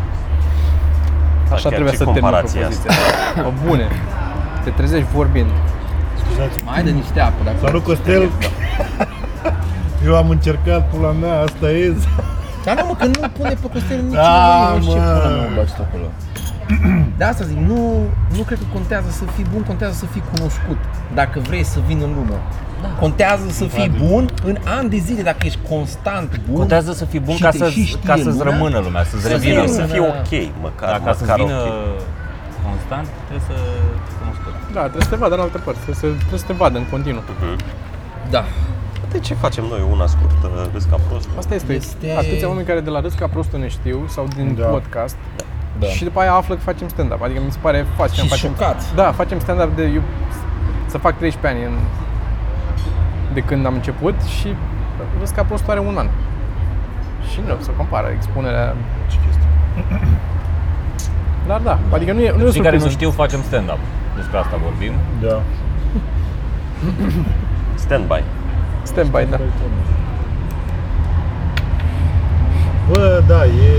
Așa chiar trebuia ce să termin comparație propoziția. (laughs) O bune. Te trezești vorbind. Scuzați. Mai de niște apă, dacă Salut Costel! (laughs) Eu am încercat, pula mea, asta e. Dar nu, mă, că nu pune pe Costel nici Da, da, nu știu ce mă. până nu bagi tu acolo. (clears throat) De asta zic, nu, nu cred că contează să fii bun, contează să fii cunoscut. Dacă vrei să vin în lume. Contează să fii Într-adevăr. bun în ani de zile, dacă ești constant bun. Contează să fii bun și ca, te să, și știe ca să-ți lumea. rămână lumea, să-ți Să-ți revină. rămână. Să lumea. fie Da. ok, măcar, Dacă ca să-ți măcar vină ok. constant, trebuie să fii cunoscut. Da, trebuie să te vadă în alte părți, trebuie să, trebuie să te vadă în continuu. Da. De ce facem noi una scurtă, râs ca prost? Asta este. Este- Atâția oameni care de la Râs ca prostul ne știu sau din Da. podcast Da. și după aia află că facem stand-up. Adică mi se pare facem, Și facem, șocați. Da, facem stand-up de eu, să fac 13 ani în, de când am început și Râs ca prostul are un an. Și nu se compară expunerea. Ce chestie? Dar da, adică nu e, nu e o Cei care nu surpriză. știu, facem stand-up. Despre asta vorbim. Da. (coughs) Stand-by. Stand-by, da. Bă, da, e...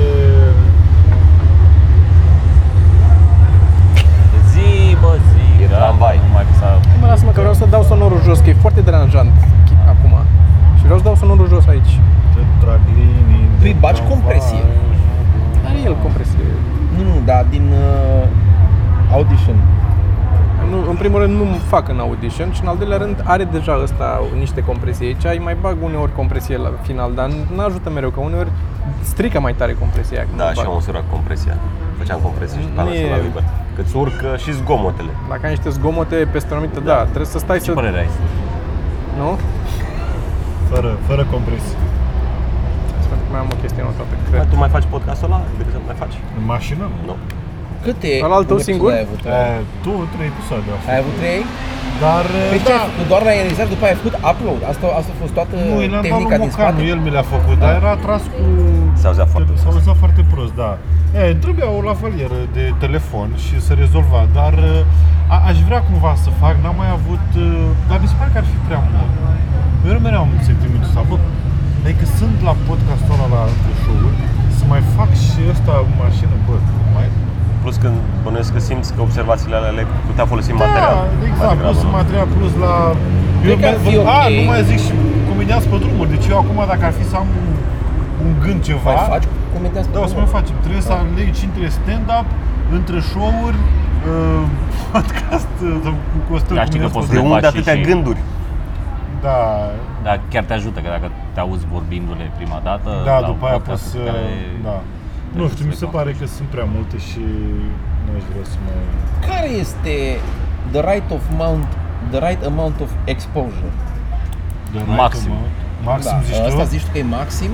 Zi, bă, zi. E da, tramvai. Numai că s-a... Mă lasă-mă că vreau să dau sonorul jos, că e foarte deranjant chi- acum. Și vreau să dau sonorul jos aici. Te trag linii de Păi, bagi tramvai. compresie. Are el compresie. Nu, nu, dar din uh, audition. Nu, în primul rând nu fac în audition și în al doilea rând are deja ăsta niște compresie aici, îi mai bag uneori compresie la final, dar nu ajută mereu, că uneori strică mai tare compresia aia când Da, o și bag. am măsurat compresia. Făceam compresie și pe Nu e- la liber. Că îți urcă și zgomotele. Dacă ai niște zgomote peste o anumită, da, trebuie să stai Ce să... părere ai? Nu? Fără, fără compresie. Sper că mai am o chestie notată, Mai cred. tu mai faci podcastul ăla? Decât să mai faci? În mașină? Nu. Câte Ăla al tău episoade singur? Ai avut, E, tu, trei episoade au ai fost. avut trei? Dar, Păi ce da, ai făcut? Doar l-ai realizat, după aia ai făcut upload. Asta, asta a fost toată nu, el am dat tehnica lui din Mocanu, spate. el mi le-a făcut, dar era tras cu... Se auzea foarte Se auzea foarte prost, da. E, îmi trebuia o lavalieră de telefon și se rezolva, dar a, aș vrea cumva să fac, n-am mai avut, uh, dar mi se pare că ar fi prea mult. Eu mereu am sentimentul ăsta, bă, adică sunt la podcastul ăla la între show-uri, să mai fac și ăsta în mașină, bă, mai... Plus când bănuiesc că simți că observațiile alea le putea folosi în material. Da, mai exact, degrabă, plus nu? material, plus la... Cred că ar fi a, ok. nu mai zic și comediați pe drumuri, deci eu acum dacă ar fi să am un, un gând ceva... Mai faci comedianți Da, o să mai facem. Trebuie să alegi între stand-up, între show-uri, uh, (laughs) podcast uh, sau cu Costel. Da, cum știi că i-a poți spus. De să unde faci atâtea și- gânduri? Da, Dar chiar te ajută, că dacă te auzi vorbindu-le prima dată, da, la după un aia podcast poți să... care Da. Nu știu, mi se pare că sunt prea multe și nu aș vrea să mai... Care este the right of amount, the right amount of exposure? The Maxim. amount. Maxim da, zici tu? Asta zici tu că e maxim?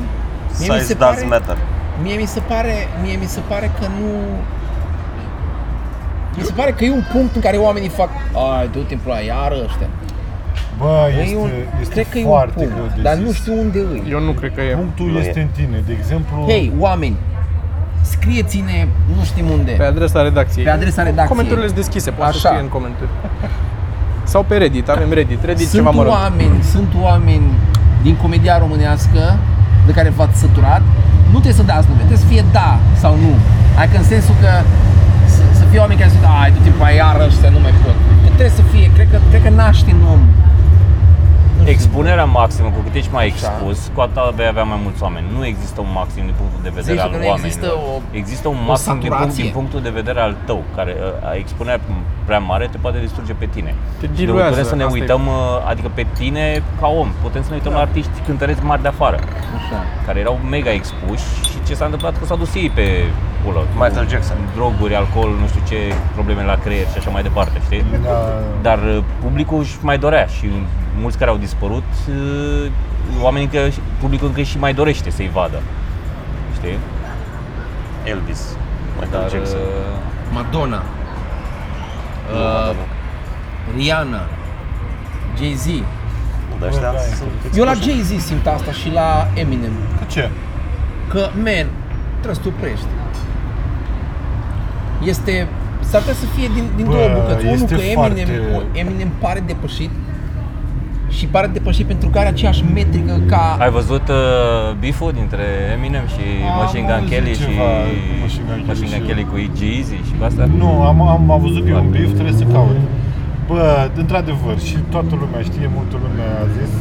Mie mi Size se does pare, matter. mie mi se pare, mie mi se pare că nu mi se pare că e un punct în care oamenii fac Ai, du timpul la iară ăștia. Bă, E este, un, este cred că e un foarte punct, greu de dar zis. nu știu unde îi. Eu nu cred că e. Punctul Nu este e. în tine. De exemplu, Hei, oameni, scrieți-ne, nu știm unde. Pe adresa redacției. Pe adresa redacției. Comentariile sunt deschise, poate să Așa. scrie în comentarii. (laughs) Sau pe Reddit, avem Reddit, Reddit sunt ceva mărunt. oameni, sunt oameni din comedia românească de care v-ați săturat. Nu trebuie să dați nume, trebuie să fie da sau nu. Adică în sensul că să, să fie oameni care să zică, ai, du timpul la iară ăștia nu mai pot. Nu trebuie să fie, cred că, cred că naște în om. Nu știu. Expunerea maximă, cu cât ești mai Așa. expus, cu atât vei avea mai mulți oameni. Nu există un maxim din punctul de vedere Zici al că nu oamenilor. există o- există un o maxim din, punct, saturație. din punctul de vedere al tău, care uh, expunerea prea mare te poate distruge pe tine. Te Și diluează, putem să ne asta e. uităm, uh, adică pe tine ca om, putem să ne uităm la artiști cântăreți mari de afară, Așa. care erau mega expuși și ce s-a întâmplat că s-au dus ei pe pulă. cu Michael Jackson. Droguri, alcool, nu știu ce, probleme la creier și așa mai departe, știi? Da, Dar uh, publicul își mai dorea și mulți care au dispărut, uh, oamenii că publicul încă și mai dorește să-i vadă. Știi? Elvis. Michael Dar Jackson. uh, Madonna, Nu, uh, nu. Rihanna, Jay-Z. Nu, dar ăștia Bă, da, sunt Eu la expuși. Jay-Z simt asta și la Eminem. Cu ce? Că, man, trebuie să te oprești. Este, s-ar putea să fie din, din Bă, două bucăți. Unul este că Eminem, foarte- Eminem pare depășit și pare depășit pentru că are aceeași metrică ca... ai văzut uh, biful dintre Eminem și Am Machine Gun auzit Kelly și ceva cu Machine Gun Kelly Machine Gun și- Kelly cu Jeezy și cu asta? Nu, am, am, am văzut că e un beef, trebuie să caut. Bă, într-adevăr, și toată lumea știe, multă lume a zis,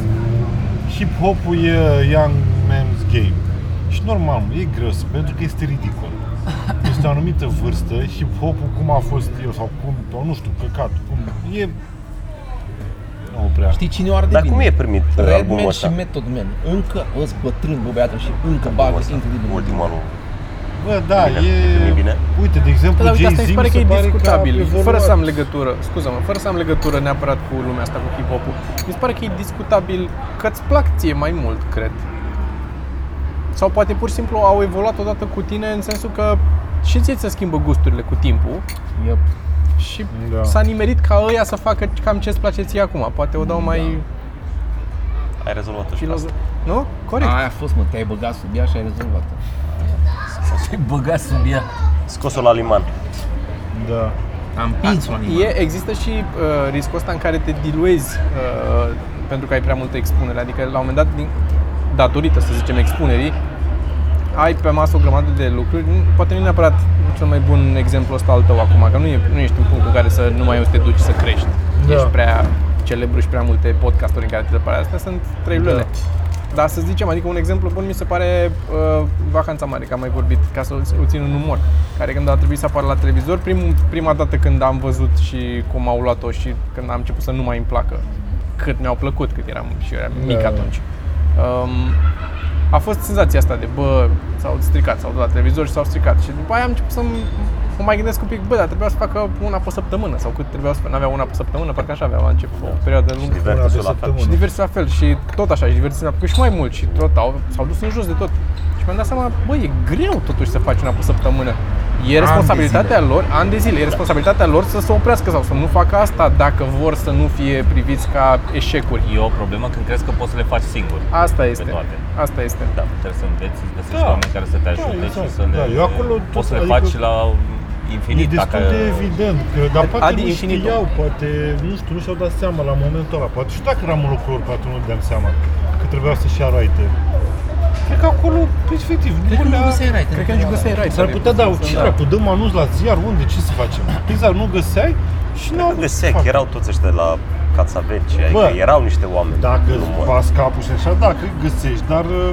hip-hopul e young man's game. Și normal, mă, e greu, să- pentru că este ridicol. Este o anumită vârstă, hip-hopul cum a fost el, sau cum, sau nu știu, căcat, cum, e... Nu prea. Știi cine o arde Dar bine? cum e primit uh, albumul Redman și ăsta? Method Man. Încă îți bătrân, bă, băiatul, și încă bagă Albumul ăsta, incredibil. Ultimul album. Bă, da, Bine, e... primit bine? Uite, de exemplu, Da, uite, asta mi Jay-Z se pare că e că discutabil, a evoluat. fără să am legătură, scuză-mă, fără să am legătură neapărat cu lumea asta, cu hip-hop-ul. Mi se pare că e discutabil că îți plac ție mai mult, cred. Sau poate pur și simplu au evoluat odată cu tine în sensul că și ție ți se schimbă gusturile cu timpul Yep. și Da. s-a nimerit ca ăia să facă cam ce-ți place ție acum. Poate o dau mai Ai rezolvat-o și pe filozof... asta. Nu? Corect. Aia a fost, mă, te-ai băgat sub ea și ai rezolvat Te băga sub ea. Scos-o la liman. Da. Am pins la animal. E, există și uh, riscul ăsta în care te diluezi uh, pentru că ai prea multă expunere. Adică la un moment dat, din, datorită, să zicem, expunerii, ai pe masă o grămadă de lucruri. Nu- Poate nu e neapărat cel mai bun exemplu ăsta al tău acum, că nu, e, nu ești în punctul în care să nu mai o să te duci să crești. Da. Ești prea celebru și prea multe podcasturi în care te depare. Astea sunt trei Da. lune. Dar să zicem, adică un exemplu bun mi se pare uh, Vacanța Mare, că am mai vorbit, ca să o, o țin în umor, care când a trebuit să apară la televizor, prim, prima dată când am văzut și cum au luat-o și când am început să nu mai îmi placă cât mi-au plăcut, cât eram și eu eram mic Da. atunci. Um, a fost senzația asta de, bă, s-au stricat, s-au dus la televizor și s-au stricat. Și după aia am început să mă mai gândesc un pic, bă, dar trebuia să facă una pe săptămână sau cât trebuia să facă, n-avea una pe săptămână, parcă așa avea la început, o perioadă lungă. Divertisul pe la fel. săptămână. Și diverse la fel și tot așa, și diverse la fel și mai mult și tot au, s-au dus în jos de tot. Și mi-am dat seama, bă, e greu totuși să faci una pe săptămână. E responsabilitatea lor, ani de zile, e responsabilitatea lor să se oprească sau să nu facă asta dacă vor să nu fie priviți ca eșecuri. E o problemă când crezi că poți să le faci singur. Asta este. toate. Asta este. Da, trebuie să înveți, să găsești Da. oameni care să te ajute Da, și exact. să le Da, eu acolo tot- poți să le adică- faci la E infinit. destul dacă... de evident, că, dar poate Adi nu infinitum. știau, poate, nu știu, nu și-au dat seama la momentul ăla. Poate și dacă eram în locul lor, poate nu dăm seama că trebuia să-și ia raite. Cred că acolo, efectiv, Cred că nu nu le-a... găseai right. Cred că nici găseai right. S-ar putea, da, ce dracu, dăm anunț la ziar, unde, ce să facem? Exact, nu găseai și nu au Nu găseai, că erau toți ăștia la Cațaveci, adică Bă, erau niște oameni. Dacă nu îți numai. pas capul și așa, da, cred că găsești, dar uh,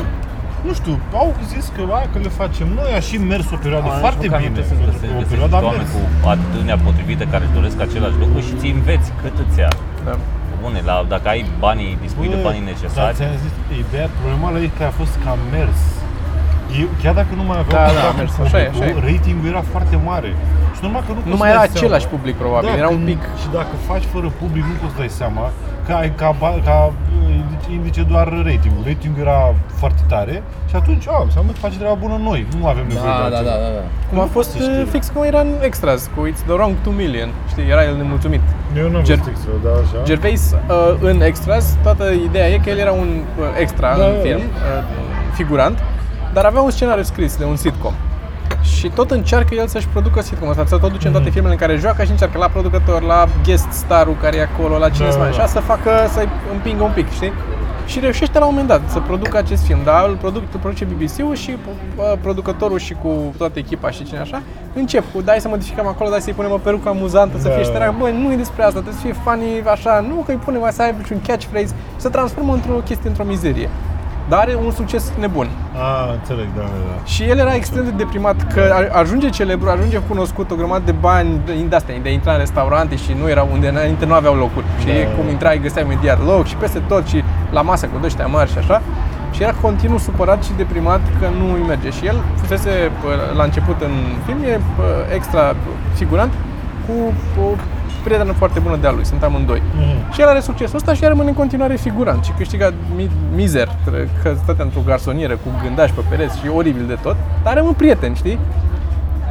nu știu, au zis că, hai, că le facem noi, a și mers o perioadă A, foarte nici măcar bine, Nu trebuie să pentru găsești, că o găsești perioadă a niște oameni mers. cu atitudinea potrivită care își doresc același lucru și ți înveți cât îți ia. Da. Bune, la, dacă ai banii, dispui de Bă, banii Dar necesari, ți-am zis, ideea, problema la ei că a fost că a mers. Eu, chiar dacă nu mai aveau Da, da, contact a mers, cu așa e, publicul, așa e. ratingul era foarte mare. Și normal că nu, Nu poți mai să era dai seama. același public, probabil, Da, era un când- pic... Și dacă faci fără public, nu poți să dai seama că ai ca, ba- ca uh, indice- indice doar ratingul. Ratingul era foarte tare și atunci, a, înseamnă că faci treaba bună noi. Nu avem nevoie Da, de da, altceva. da, da, da. Cum a Nu fost poți să știi. uh, fix cum era în Extras, cu It's the Wrong 2 Million. Știi, era el nemulțumit. Eu nu am Ger- văzut extra, da, așa. Gervais uh, în Extras, toată ideea e că el era un uh, extra Da, în da. film, uh, figurant, dar avea un scenariu scris de un sitcom. Și tot încearcă el să-și producă sitcom ăsta, să tot duce în toate Mhm. filmele în care joacă și încearcă la producător, la guest starul care e acolo, la cine Da, să mai da. așa, să facă, să împingă un pic, știi? Și reușește la un moment dat să producă acest film, dar îl, produc, îl produce BBC-ul și uh, producătorul și cu toată echipa și cine așa, încep cu dai să modificăm acolo, dai să-i punem o perucă amuzantă, să Da. fie șterea, băi, nu e despre asta, trebuie să fie funny, așa, nu că îi punem să aibă și un catchphrase, să transformă într-o chestie, într-o mizerie. Dar are un succes nebun. A, înțeleg, da, da, da. Și el era extrem de deprimat că a- ajunge celebru, ajunge cunoscut o grămadă de bani din astea, de intra în restaurante și nu era unde înainte nu aveau locuri. Și Da. cum intrai, găseai imediat loc și peste tot și la masă cu ăștia mari și așa. Și era continuu supărat și deprimat că nu îi merge. Și el fusese pă, la început în film, e pă, extra figurant cu o prietenă foarte bună de-a lui, sunt amândoi. Mhm. Și el are succesul ăsta și el rămâne în continuare figurant și câștiga mi- mizer, tre- că stătea într-o garsonieră cu gândași pe pereți și oribil de tot, dar rămân prieteni, știi?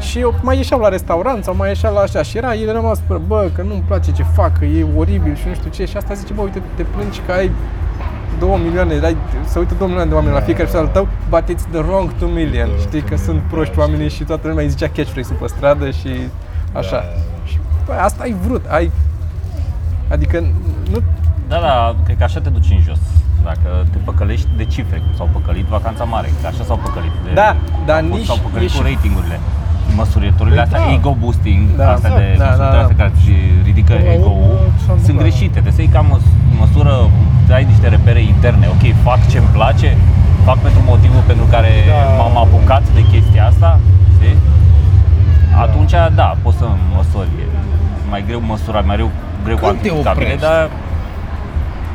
Și eu mai ieșeam la restaurant sau mai ieșeam la așa și era, el rămas spre, bă, că nu-mi place ce fac, că e oribil și nu știu ce și asta zice, bă, uite, te plângi că ai 2 milioane, ai, să uită 2 milioane de oameni la fiecare episod al tău, but it's the wrong 2 million, wrong știi, two că million, sunt proști așa. oamenii și toată lumea îi zicea catchphrase-ul pe stradă și așa. Da. Și, bă, asta ai vrut, ai, adică nu, Da, da, cred că așa te duci în jos. Dacă te păcălești de cifre, cum s-au păcălit vacanța mare, că așa s-au păcălit. De, Da, dar au fost- nici- S-au păcălit e cu și- ratingurile. Măsurătorile Păi astea, da. ego boosting, Da, astea exact, de da, măsurători da, astea da. care își ridică Până la ego-ul, urmă, s-a sunt întâmplat. greșite. Trebuie să iei ca măs- măsură, ai niște repere interne. Ok, fac ce-mi place, fac pentru motivul pentru care Da. Greu măsurat, mai greu, greu Când te cuantificabil, oprești? dar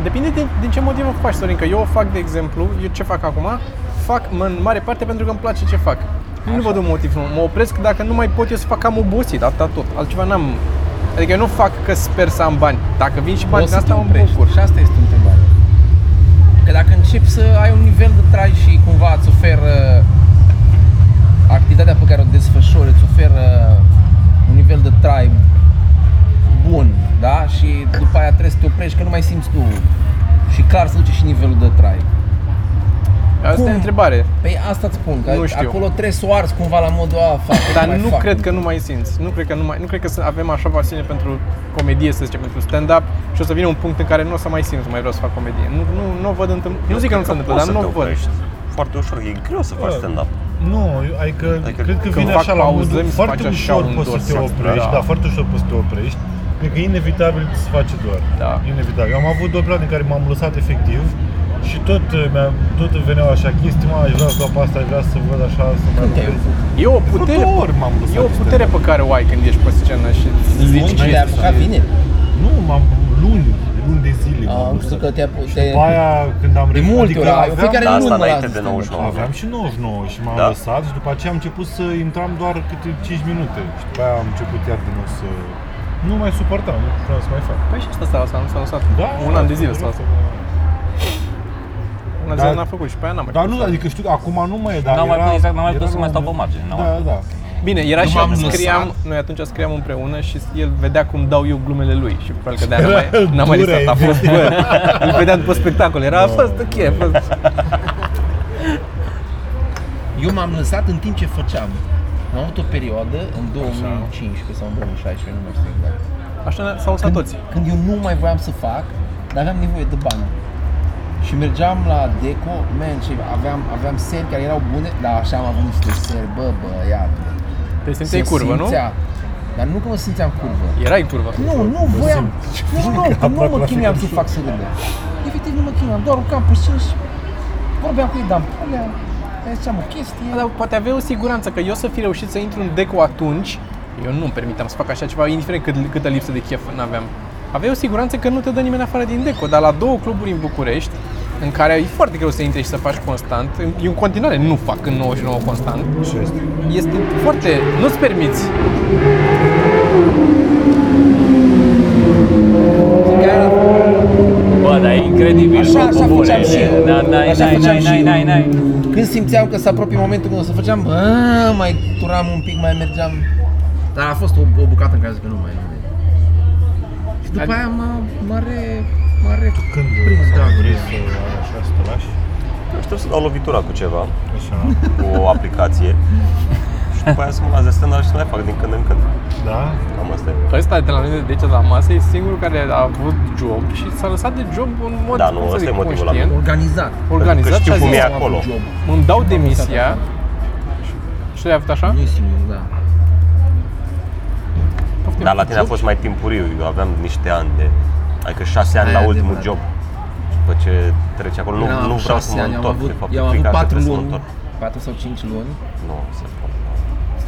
Depinde de, din ce motiv o faci, Sorin, că eu o fac, de exemplu, eu ce fac acum, fac mă, în mare parte pentru că îmi place ce fac. Nu văd un motiv, nu. mă opresc dacă nu mai pot eu să fac am obosit, atâta tot. Altceva n-am, adică eu nu fac că sper să am bani. Dacă vin și bani O din să te asta, mă oprești. bucur. Și asta este întrebarea. Că dacă începi să ai un nivel de trai și cumva îți oferă activitatea pe care o desfășori, îți oferă un nivel de trai bun, da? Și după aia trebuie să te oprești că nu mai simți tu. Și clar să duce și nivelul de trai. Asta Cum? e întrebare. Păi asta îți spun, că Nu știu. acolo trebuie să o arzi cumva la modul a, fac, Dar mai nu fac. cred că nu mai simți. Nu cred că, nu mai, nu cred că să avem așa pasiune pentru comedie, să zicem, pentru stand-up și o să vină un punct în care nu o să mai simți, nu mai vreau să fac comedie. Nu, nu, nu o văd întâmpl- Nu zic că nu se întâmplă, dar poți nu să o te văd. oprești. Foarte ușor, e greu să faci Bă, stand-up. Nu, eu- adică, Adică cred că când vine fac așa la pauză, modul, mi se foarte face așa ușor un poți să te dors, oprești, da. da. foarte ușor poți să te oprești. Cred că inevitabil să face doar. Da. Inevitabil. Am avut două perioade în care m-am lăsat efectiv și tot, uh, mi-a, tot veneau așa chestii, mă, aș vrea să fac pe asta, aș vrea să văd așa, să mai Când te-ai lucrez. E o putere, două ori m-am lăsat e o de putere pe care o ai când ești pe scenă și zici Luni Mai ce- te-ai apucat vineri? Nu, m-am luni, luni de zile. Am m-am crezut lăsat. că te-ai Și te... după aia, când am De multe ori, ai, aveam, fiecare Da, lună asta mă înainte las de stand-up. 99. aveam și 99 și m-am Da. lăsat și după aceea am început să intram doar câte 5 minute și după aia am început iar din nou să... Nu mai suportam, nu vreau să mai fac. Păi și asta s-a lăsat, nu s-a lăsat. Da, un an de zile s-a lăsat. Un an de Da. zile n-a făcut și pe aia n-a mai Dar făcut. nu, adică știu, acum nu mai e, dar N-am mai era, putut, exact, n-am mai era putut să la mai un stau pe moment- margine, n-am Da, mai da. Bine, era Eu și m-am el, lăsat. scriam, noi atunci scriam împreună și el vedea cum dau eu glumele lui și probabil că de-aia n-a mai, Era n-a mai dură, listat. A fost, bă, îl vedeam după spectacol, era, a fost ok, a fost. Eu m-am lăsat în timp ce făceam. Am avut o perioadă în 2015 sau în 2016, nu mai știu exact. Așa ne- s-au lăsat toți. Când eu nu mai voiam să fac, dar aveam nevoie de bani. Și mergeam la Deco, man, și aveam, aveam seri care erau bune, dar așa am avut niște seri, bă, băiat. Te simțeai Se curvă, nu? simțea, Dar nu că mă simțeam curvă. Erai curvă. Nu, nu voiam, nu, nu, că nu Aproape mă la chineam să fiecare fac să râdă. Efectiv nu mă chineam, doar urcam pe scenă și vorbeam cu ei, dar alea, le ziceam o chestie. Dar poate avea o siguranță că eu să fi reușit să intru în deco atunci, eu nu-mi permiteam să fac așa ceva, indiferent cât, câtă lipsă de chef n-aveam. Aveai o siguranță că nu te dă nimeni afară din deco, dar la două cluburi în București, în care e foarte greu să intri și să faci constant, eu în continuare nu fac în 99 constant, Și asta. este foarte... nu-ți permiți. Bă, dar e incredibil. Așa, bă, așa bune. făceam și eu. Da, N-ai, Așa n-ai, făceam n-ai, și n-ai, eu. n-ai, n-ai. Când simțeam că se apropie momentul când o să făceam, bă, mai turam un pic, mai mergeam. Dar a fost o, o bucată în care zic că nu mai, nu mai. Și după aia m-a, m-a, re, m-a re... Când Prins dragul vrei de să așa să te lași? Eu știu să dau lovitura cu ceva, Așa. cu o aplicație. Și după aia să mă las de stand și să mai fac din când în când. Da? Cam asta e. Ăsta de la mine de aici la masă e singurul care a avut job și s-a lăsat de job în mod Da, nu, cum să ăsta zic, e motivul la conștient, Organizat. organizat Pentru că știu și a cum zis, e acolo. Job. îmi dau demisia și le-ai avut așa? Nu e singur, da. Poftim. Dar la tine a fost mai timpuriu, eu aveam niște ani de... Adică șase ani Aia la e ultimul adevărat. job. Și după ce trece acolo, nu, Eu am nu avut vreau să șase mă ani, am întorc. avut, de fapt, eu am avut fiecare dată patru trebuie să mă luni, întorc. patru sau cinci luni, Nu, se poate.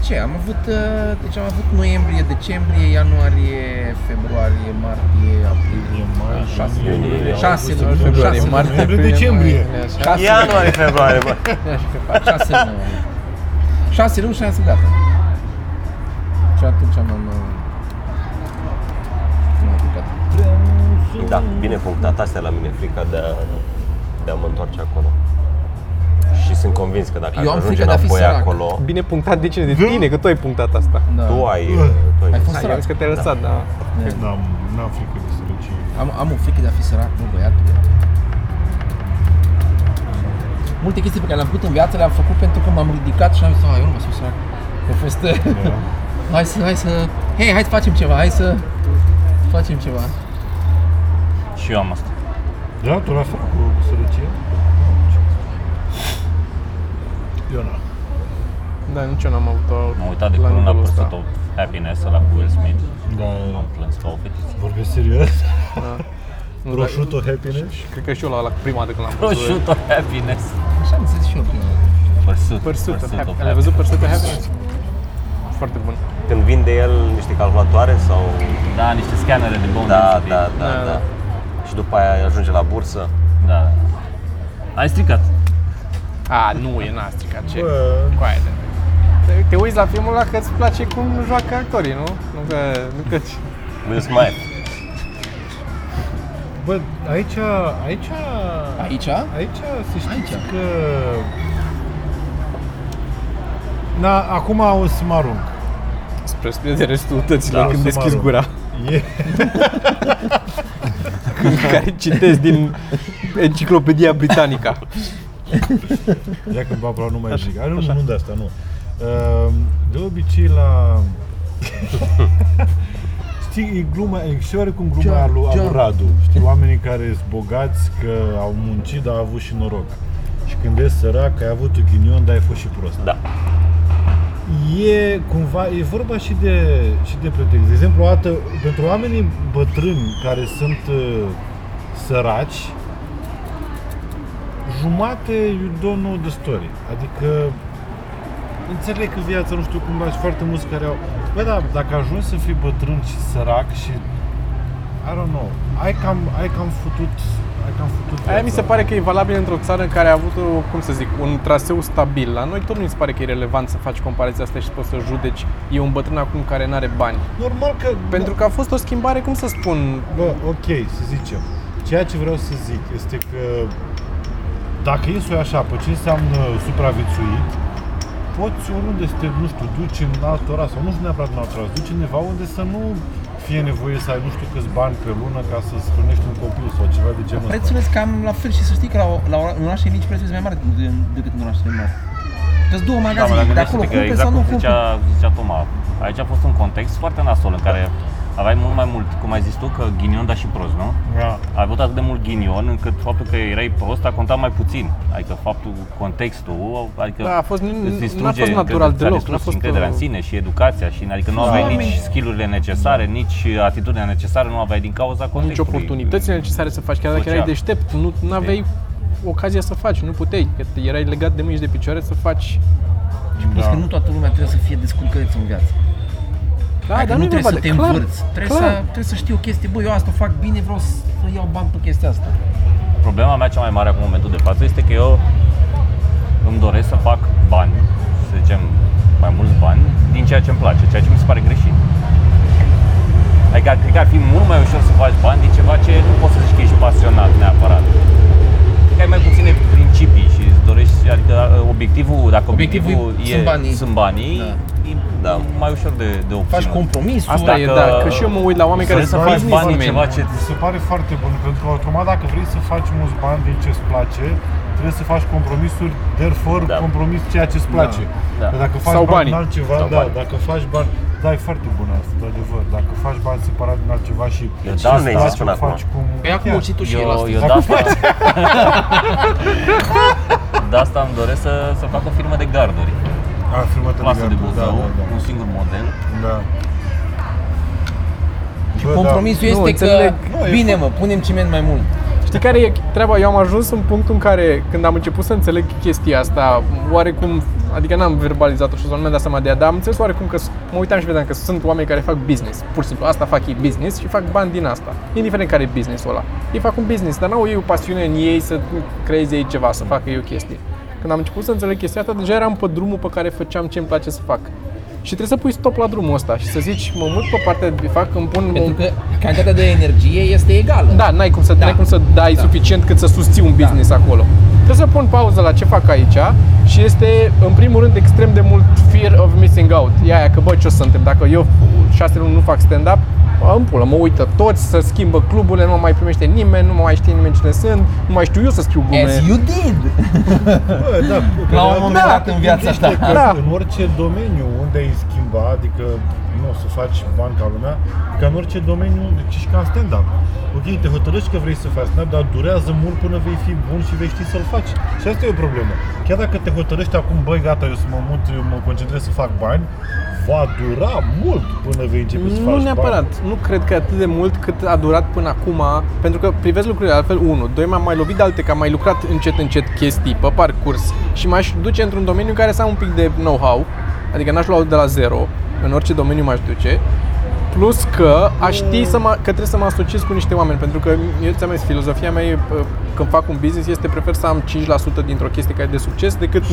Ce? Am avut, uh, deci am avut noiembrie, decembrie, ianuarie, februarie, martie, aprilie, mai, șase luni, iunie, șase august, luni, februarie, șase martie, luni, aprilie, aprilie, decembrie. mai, așa. șase luni, Ianuarie, februarie, bă. șase luni. Șase luni și am zis gata. Și atunci am am, uh, m-am apucat. Da, bine punctat. Asta e la mine frica de a, de a mă întoarce acolo. Și sunt convins că dacă Eu aș am ajunge frică de a fi înapoi sărac. acolo, Bine punctat de cine? De tine, că tu ai punctat asta. Da. tu ai... Tu ai Ai fost Hai, sărac. eu că te-ai lăsat, da. N-am, n-am frică de sărăcie. Am, am o frică de a fi sărac, nu băiatul. Multe chestii pe care le-am făcut în viață le-am făcut pentru că m-am ridicat și am zis, "Ah, eu nu mă sunt sărac. A fost, Da. (laughs) hai să, hai să, hei, hai să facem ceva, hai să facem ceva. Și eu am asta. Da, tu la fel cu sărăcie? Eu n-am. Da, nici eu n-am avut-o M-am uitat de la curând la nivelul ăsta. Pursuit of Happiness la cu Will Smith. Da, Am plâns ca o fetiță. vorbesc serios? (laughs) Nu, Prosciutto dar- happiness? și Cred că și eu la, la prima dată când l-am văzut. Prosciutto of Happiness. Așa am zis și eu prima dată. Pursuit. Pursuit of Pursuit of Happiness. Ai văzut Pursuit of Happiness? Foarte bun. Când vinde el niște calculatoare sau... Da, niște scanere de bone Da, density. da, da, Da, da. da. Și după aia ajunge la bursă. Da. Ai stricat. A, nu e n-a stricat ce. Bă. Coaie de... Te, te uiți la filmul ăla că îți place cum joacă actorii, nu? Nu că... Nu că Will Smith. Bă, aici, aici, Aici? aici să știți Aici. că... Na, acum o să mă arunc. spre spre răstutăților Da, când să mă deschizi arunc. gura. E, (laughs) care citesc din (laughs) Enciclopedia Britannica. Ia când babra nu mai zic. Nu, nu, nu de asta, nu. Ehm, De obicei la... (laughs) Știi, e gluma, e și oarecum gluma John, lui, a lui John. Radu. Știi, oamenii care sunt bogați, că au muncit, dar au avut și noroc. Și când ești sărac, ai avut un ghinion, dar ai fost și prost. Da. E cumva, e vorba și de, și de pretext. De exemplu, o dată, pentru oamenii bătrâni care sunt uh, săraci, jumate you don't know the story. Adică înțeleg că viața, nu știu cum, și foarte mulți care au... Bă, da, dacă ajungi să fii bătrân și sărac și I don't know, ai cam, ai cam futut, ai cam futut Aia mi viața. se pare că e valabil într-o țară în care a avut, o, cum să zic, un traseu stabil. La noi tot nu mi se pare că e relevant să faci comparația asta și să poți să judeci. E un bătrân acum care nu are bani. Normal că... Pentru că a fost o schimbare, cum să spun, Bă, ok, să zicem. Ceea ce vreau să zic este că dacă e să o iei așa, pe ce înseamnă supraviețuit, poți oriunde să te, nu știu, duci în alt oraș sau nu știu neapărat în alt oraș, duci undeva unde să nu fie nevoie să ai nu știu câți bani pe lună ca să-ți hrănești un copil sau ceva de genul ăsta. Prețurile sunt cam la fel și să știi că la, la, ora- în orașe mici prețurile sunt mai mari decât, decât în orașele mari. Sunt două Da, mă, magazine, dar de acolo gândește-te că cumperi exact sau nu cum cumperi. zicea, zicea Toma, aici a fost un context foarte nasol în care aveai mult mai mult, cum ai zis tu, că ghinion, dar și prost, nu? Da. Ai avut atât de mult ghinion încât faptul că erai prost a contat mai puțin. Adică faptul, contextul, adică Da, a fost- îți n- n-a distruge, fost natural ți-a deloc, distrus n-a fost încrederea o- în sine și educația și adică nu aveai nici skillurile necesare, nici atitudinea necesară, nu aveai din cauza nici contextului. oportunitățile necesare să faci, chiar dacă Social. erai deștept, nu aveai ocazia să faci, nu puteai, că erai legat de mâini și de picioare să faci. Și plus că nu toată lumea trebuie să fie descurcăreț în viață. Da, Adică dar nu nu trebuie să te clar, învârți. Trebuie, clar. să, trebuie să știi o chestie, bă, eu asta fac bine, vreau să iau bani pe chestia asta. Problema mea cea mai mare acum în momentul de față este că eu îmi doresc să fac bani, să zicem mai mulți bani, din ceea ce îmi place, ceea ce mi se pare greșit. Adică cred că ar fi mult mai ușor să faci bani din ceva ce nu poți să zici că ești pasionat neapărat. Cred că ai mai puține principii și îți dorești, adică obiectivul, dacă Obiectivul obiectivul, sunt e, banii. sunt banii Da. E Da. mai ușor de, de obținut. Faci compromisuri. Asta e, Dacă- da, că și eu mă uit la oameni care Vrei să sunt faci bani din businessmen. ceva ce Mi se pare foarte bun, pentru că automat dacă vrei să faci mulți bani din ce îți place, trebuie să faci compromisuri, therefore Da. compromis ceea ce îți place. Da. Că dacă faci Sau bani banii. din altceva, Sau da, bani. dacă faci bani, da, e foarte bun asta, de adevăr. Dacă faci bani separat din altceva și Eu și da, îți nu place, există până acum. faci cum... Păi acum chiar. au citit și el Eu, asta. eu de asta, de asta îmi doresc să, să fac o firmă de garduri. A, filmat Clasă de da, Buzău, da, da, un singur model. da. Și Bă, compromisul da. Nu, este că, înțeleg. Nu, e bine mă, punem ciment mai mult. Știi care e treaba? Eu am ajuns în punctul în care, când am început să înțeleg chestia asta, oarecum Adică n-am verbalizat-o și nu mi-am dat seama de ea, dar am înțeles oarecum că s- mă uitam și vedeam că sunt oameni care fac business. Pur și simplu, asta fac ei business și fac bani din asta. Indiferent care e businessul ăla. Ei fac un business, dar n-au ei o pasiune în ei să creeze ei ceva, să facă ei o chestie. Când am început să înțeleg chestia asta, deja eram pe drumul pe care făceam ce îmi place să fac. Și trebuie să pui stop la drumul ăsta și să zici, mă mut pe partea de fac, îmi pun Pentru că cantitatea de energie este egală. da, n-ai cum să, Da. n-ai cum să dai Da. suficient cât să susții un business acolo. Trebuie să pun pauză la ce fac aici și este, în primul rând, extrem de mult fear of missing out. E aia că, bă, ce o să întâmple? Dacă eu șase luni nu fac stand-up, în pulă, mă uită toți, să schimbă cluburile, nu mă mai primește nimeni, nu mă mai știe nimeni cine sunt, nu mai știu eu să scriu glume. As you did! (laughs) Bă, da, La un da, moment da, dat în viața gândește ta. Că Da. În orice domeniu unde ai schimba, adică nu o să faci bani ca lumea, ca în orice domeniu, deci și ca în stand-up. Ok, te hotărăști că vrei să faci stand-up, dar durează mult până vei fi bun și vei ști să-l faci. Și asta e o problemă. Chiar dacă te hotărăști acum, băi, gata, eu să mă mut, eu mă concentrez să fac bani, va dura mult până vei începe să faci Nu neapărat. bani. Nu cred că atât de mult cât a durat până acum, pentru că privesc lucrurile altfel. Unu, doi, m-am mai lovit de alte, că am mai lucrat încet, încet chestii pe parcurs și m-aș duce într-un domeniu în care să am un pic de know-how, adică n-aș lua de la zero, în orice domeniu m-aș duce. Plus că aș ști să mă, că trebuie să mă asociez cu niște oameni, pentru că eu ți-am zis, filozofia mea e, pă, când fac un business este prefer să am 5% dintr-o chestie care e de succes decât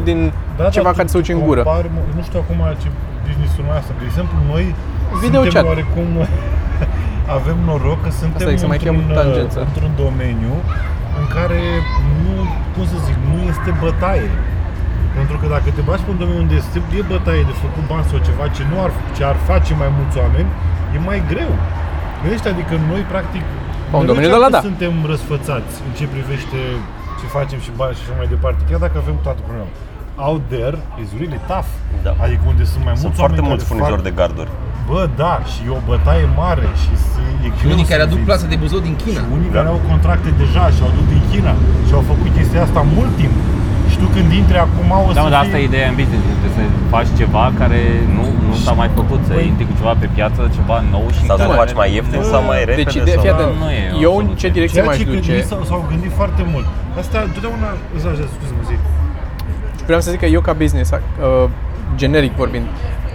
100% din Da, ceva da, care tu- se duce tu în gură. compari, mă, nu știu acum ce business-ul noi asta. De exemplu, noi Video suntem chat. oarecum (laughs) avem noroc că suntem Asta e, să mai într-un, chem tangență. într-un domeniu în care nu, cum să zic, nu este bătaie. Pentru că dacă te bagi pe un domeniu unde este e bătaie de făcut bani sau ceva ce nu ar, ce ar face mai mulți oameni, e mai greu. Gândește, adică noi practic Pe un noi domeniu chiar de la că da. suntem răsfățați în ce privește ce facem și bani și așa mai departe, chiar dacă avem toate problemele. Out there is really tough. Da. Adică unde sunt mai Sunt mulți foarte oameni mulți care furnizori fac, de garduri. Bă, da, și e o bătaie mare și se, e Și greu unii să care aduc vinzi. plasă de buzău din China. Și unii Da. care au contracte deja și au adus din China și au făcut chestia asta mult timp. Și tu când intri acum o Da, să mă, dar fii... asta e ideea în business, trebuie să faci ceva care nu, nu s-a mai făcut, să Păi- intri cu ceva pe piață, ceva nou și Sau să care- faci mai ieftin Bă, sau mai repede Deci, de, sau... fii atent, Nu e o eu în soluție. ce direcție Ceea m-aș ce duce? gândi, s-au, s-au gândit foarte mult. Asta, întotdeauna, îți așa, scuze-mă, zi. Vreau să zic că eu ca business, uh, generic vorbind,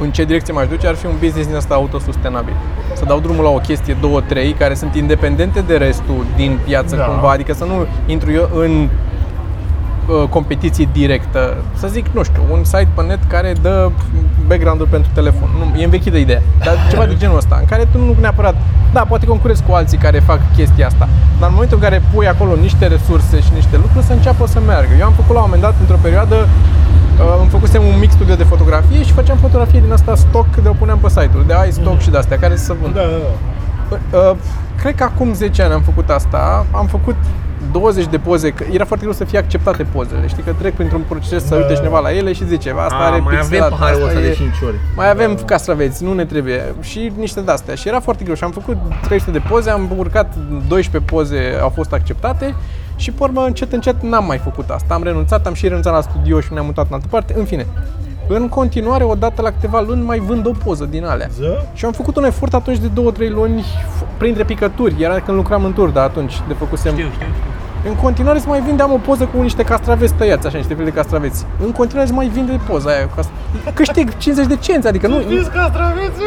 în ce direcție m-aș duce ar fi un business din asta autosustenabil. Să dau drumul la o chestie, două, trei, care sunt independente de restul din piață Da. cumva, adică să nu intru eu în uh, competiție directă. Să zic, nu știu, un site pe net care dă background-uri pentru telefon. Nu, e învechită ideea, dar ceva de genul ăsta, în care tu nu neapărat, da, poate concurezi cu alții care fac chestia asta, dar în momentul în care pui acolo niște resurse și niște lucruri, să înceapă să meargă. Eu am făcut la un moment dat, într-o perioadă, uh, îmi făcusem un mix studio de fotografie și făceam fotografie din asta stock de o puneam pe site-uri, de ai stock și de astea, care să vând. Da, da, da. Uh, cred că acum 10 ani am făcut asta, am făcut 20 de poze, că era foarte greu să fie acceptate pozele. Știi că trec printr-un proces să Da. uite cineva la ele și zice, asta A, are mai pixelat, avem paharul asta ăsta e... de 5 ori. Mai avem castraveți, nu ne trebuie. Și niște de-astea. Și era foarte greu. Și am făcut 300 de poze, am urcat 12 poze, au fost acceptate. Și pe urmă, încet, încet, n-am mai făcut asta. Am renunțat, am și renunțat la studio și ne-am mutat în altă parte. În fine, în continuare, odată la câteva luni, mai vând o poză din alea. Ză? Și am făcut un efort atunci de 2-3 luni, f- printre picături. Era când lucram în tur, dar atunci de făcusem Știu, știu, știu. În continuare să mai vindeam o poză cu niște castraveți tăiați, așa, niște fel de castraveți. În continuare să mai vinde poza aia cu cast- Câștig 50 de cenți, adică nu... Știți castraveți?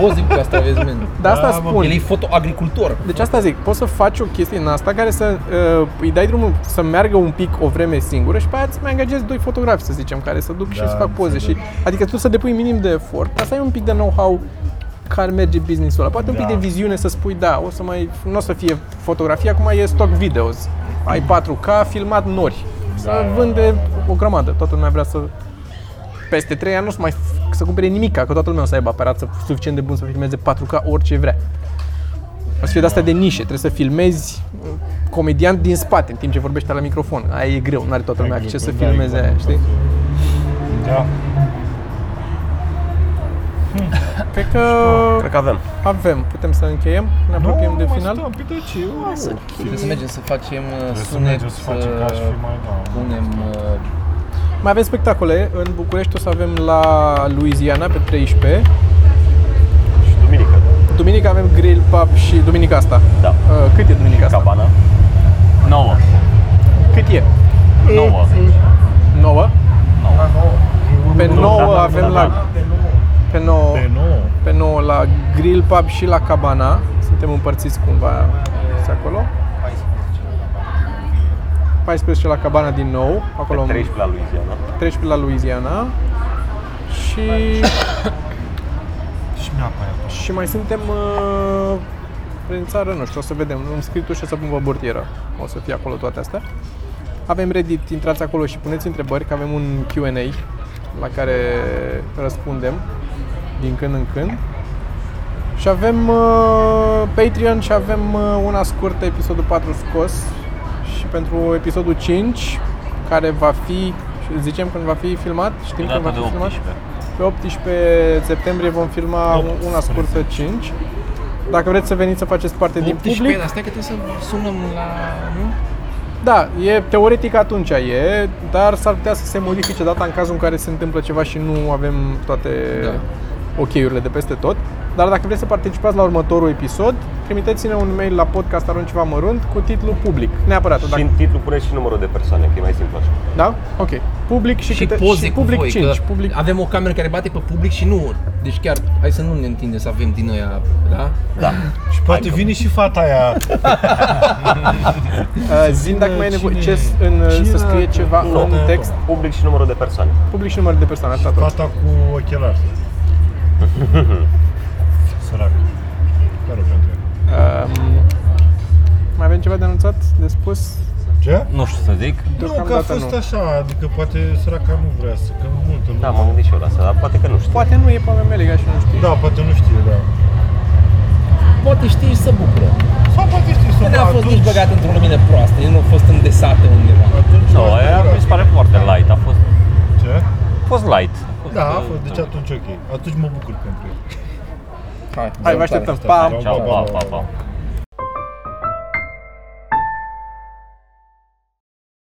Poze cu castraveți, man. De asta Da, mă, spun. El e fotoagricultor. Deci asta zic, poți să faci o chestie în asta care să uh, îi dai drumul să meargă un pic o vreme singură și pe aia îți mai angajezi doi fotografi, să zicem, care să duc și Da, să fac poze. Și, înțeleg. adică tu să depui minim de efort, dar să ai un pic de know-how care merge business-ul ăla. Poate un pic Da. de viziune să spui, da, o să mai, nu o să fie fotografie, acum e stock videos. Ai 4K, filmat nori. Să Da. vânde o grămadă. Toată lumea vrea să peste 3 ani nu o să mai f- să cumpere nimic, că toată lumea o să aibă aparat să- suficient de bun să filmeze 4K orice vrea. O să fie de astea de nișe, trebuie să filmezi uh, comediant din spate în timp ce vorbește la microfon. Aia e greu, nu are toată lumea acces să Da, filmeze aia, știi? Da. Cred că Cred că avem. avem. Putem să încheiem? Ne apropiem de mai final? Stăm, pe de ce? Eu- Trebuie să mergem să facem uh, Trebuie să sunet, mergem să facem ca și să fi mai da. punem uh, Mai avem spectacole. În București o să avem la Louisiana pe 13. Și duminică. Duminica avem grill pub și duminica asta. Da. Uh, cât e duminica asta? Cabana. 9. Cât e? 9. 9? la, pe 9, Pe nou. pe 9 la Grill Pub și la Cabana. Suntem împărțiți cumva și acolo. 14 la Cabana din nou, acolo în- 13 la Louisiana. 13 la Louisiana. Și, Și mi-a aia. și mai suntem uh, prin țară, nu știu, o să vedem. Îmi scriu tu și o să pun burtieră. O să fie acolo toate astea. Avem Reddit, intrați acolo și puneți întrebări, că avem un Q&A la care răspundem din când în când. Și avem uh, Patreon și avem uh, una scurtă, episodul 4 scos. Și pentru episodul 5, care va fi, zicem când va fi filmat, știm când va Data fi de filmat? 18. Pe 18 septembrie vom filma 18. una scurtă 5. Dacă vreți să veniți să faceți parte din 18, public, dar stai că trebuie să sunăm la... Nu? da, e teoretic atunci e, dar s-ar putea să se modifice data în cazul în care se întâmplă ceva și nu avem toate Da. Ok-urile de peste tot. Dar dacă vreți să participați la următorul episod, trimiteți-ne un mail la podcast arunc ceva mărunt cu titlu public. Neapărat. Și Dacă, în titlu puneți și numărul de persoane, că e mai simplu așa. da? Ok. Public și, Și câte, poze și cu public voi, 5. că Public avem o cameră care bate pe public și nu... Deci chiar, hai să nu ne întindem să avem din aia, da? Da. Și poate vine și fata aia. (laughs) Uh, zim dacă mai e nevoie Cine- ce, s- în, cine să scrie era- ceva Nu, în da, text, Public și numărul de persoane. public și număr de persoane, atât tot. Fata cu ochelari. Sărac. Chiar o pentru ea. Um, mai avem ceva de anunțat, de spus? Ce? Nu știu să zic. Nu, că a Deocamdată fost nu. așa, adică poate săraca nu vrea să, că multă lume. Da, m-am gândit și eu la asta, dar poate că nu știu. Poate nu e pe Meliga și nu știe. Da, poate nu știe, da. Poate știi și să bucură. Sau poate știi să Că n-a fost nici băgat într-o lumină proastă, el nu a fost îndesată undeva. Atunci Nu, asta aia era. mi se pare foarte light. A fost, Ce? a fost light. A fost, Da, a uh, fost, deci atunci ok. Atunci mă bucur pentru el. Hai, Hai, vă așteptăm. Pa! Ciao, pa, pa, pa.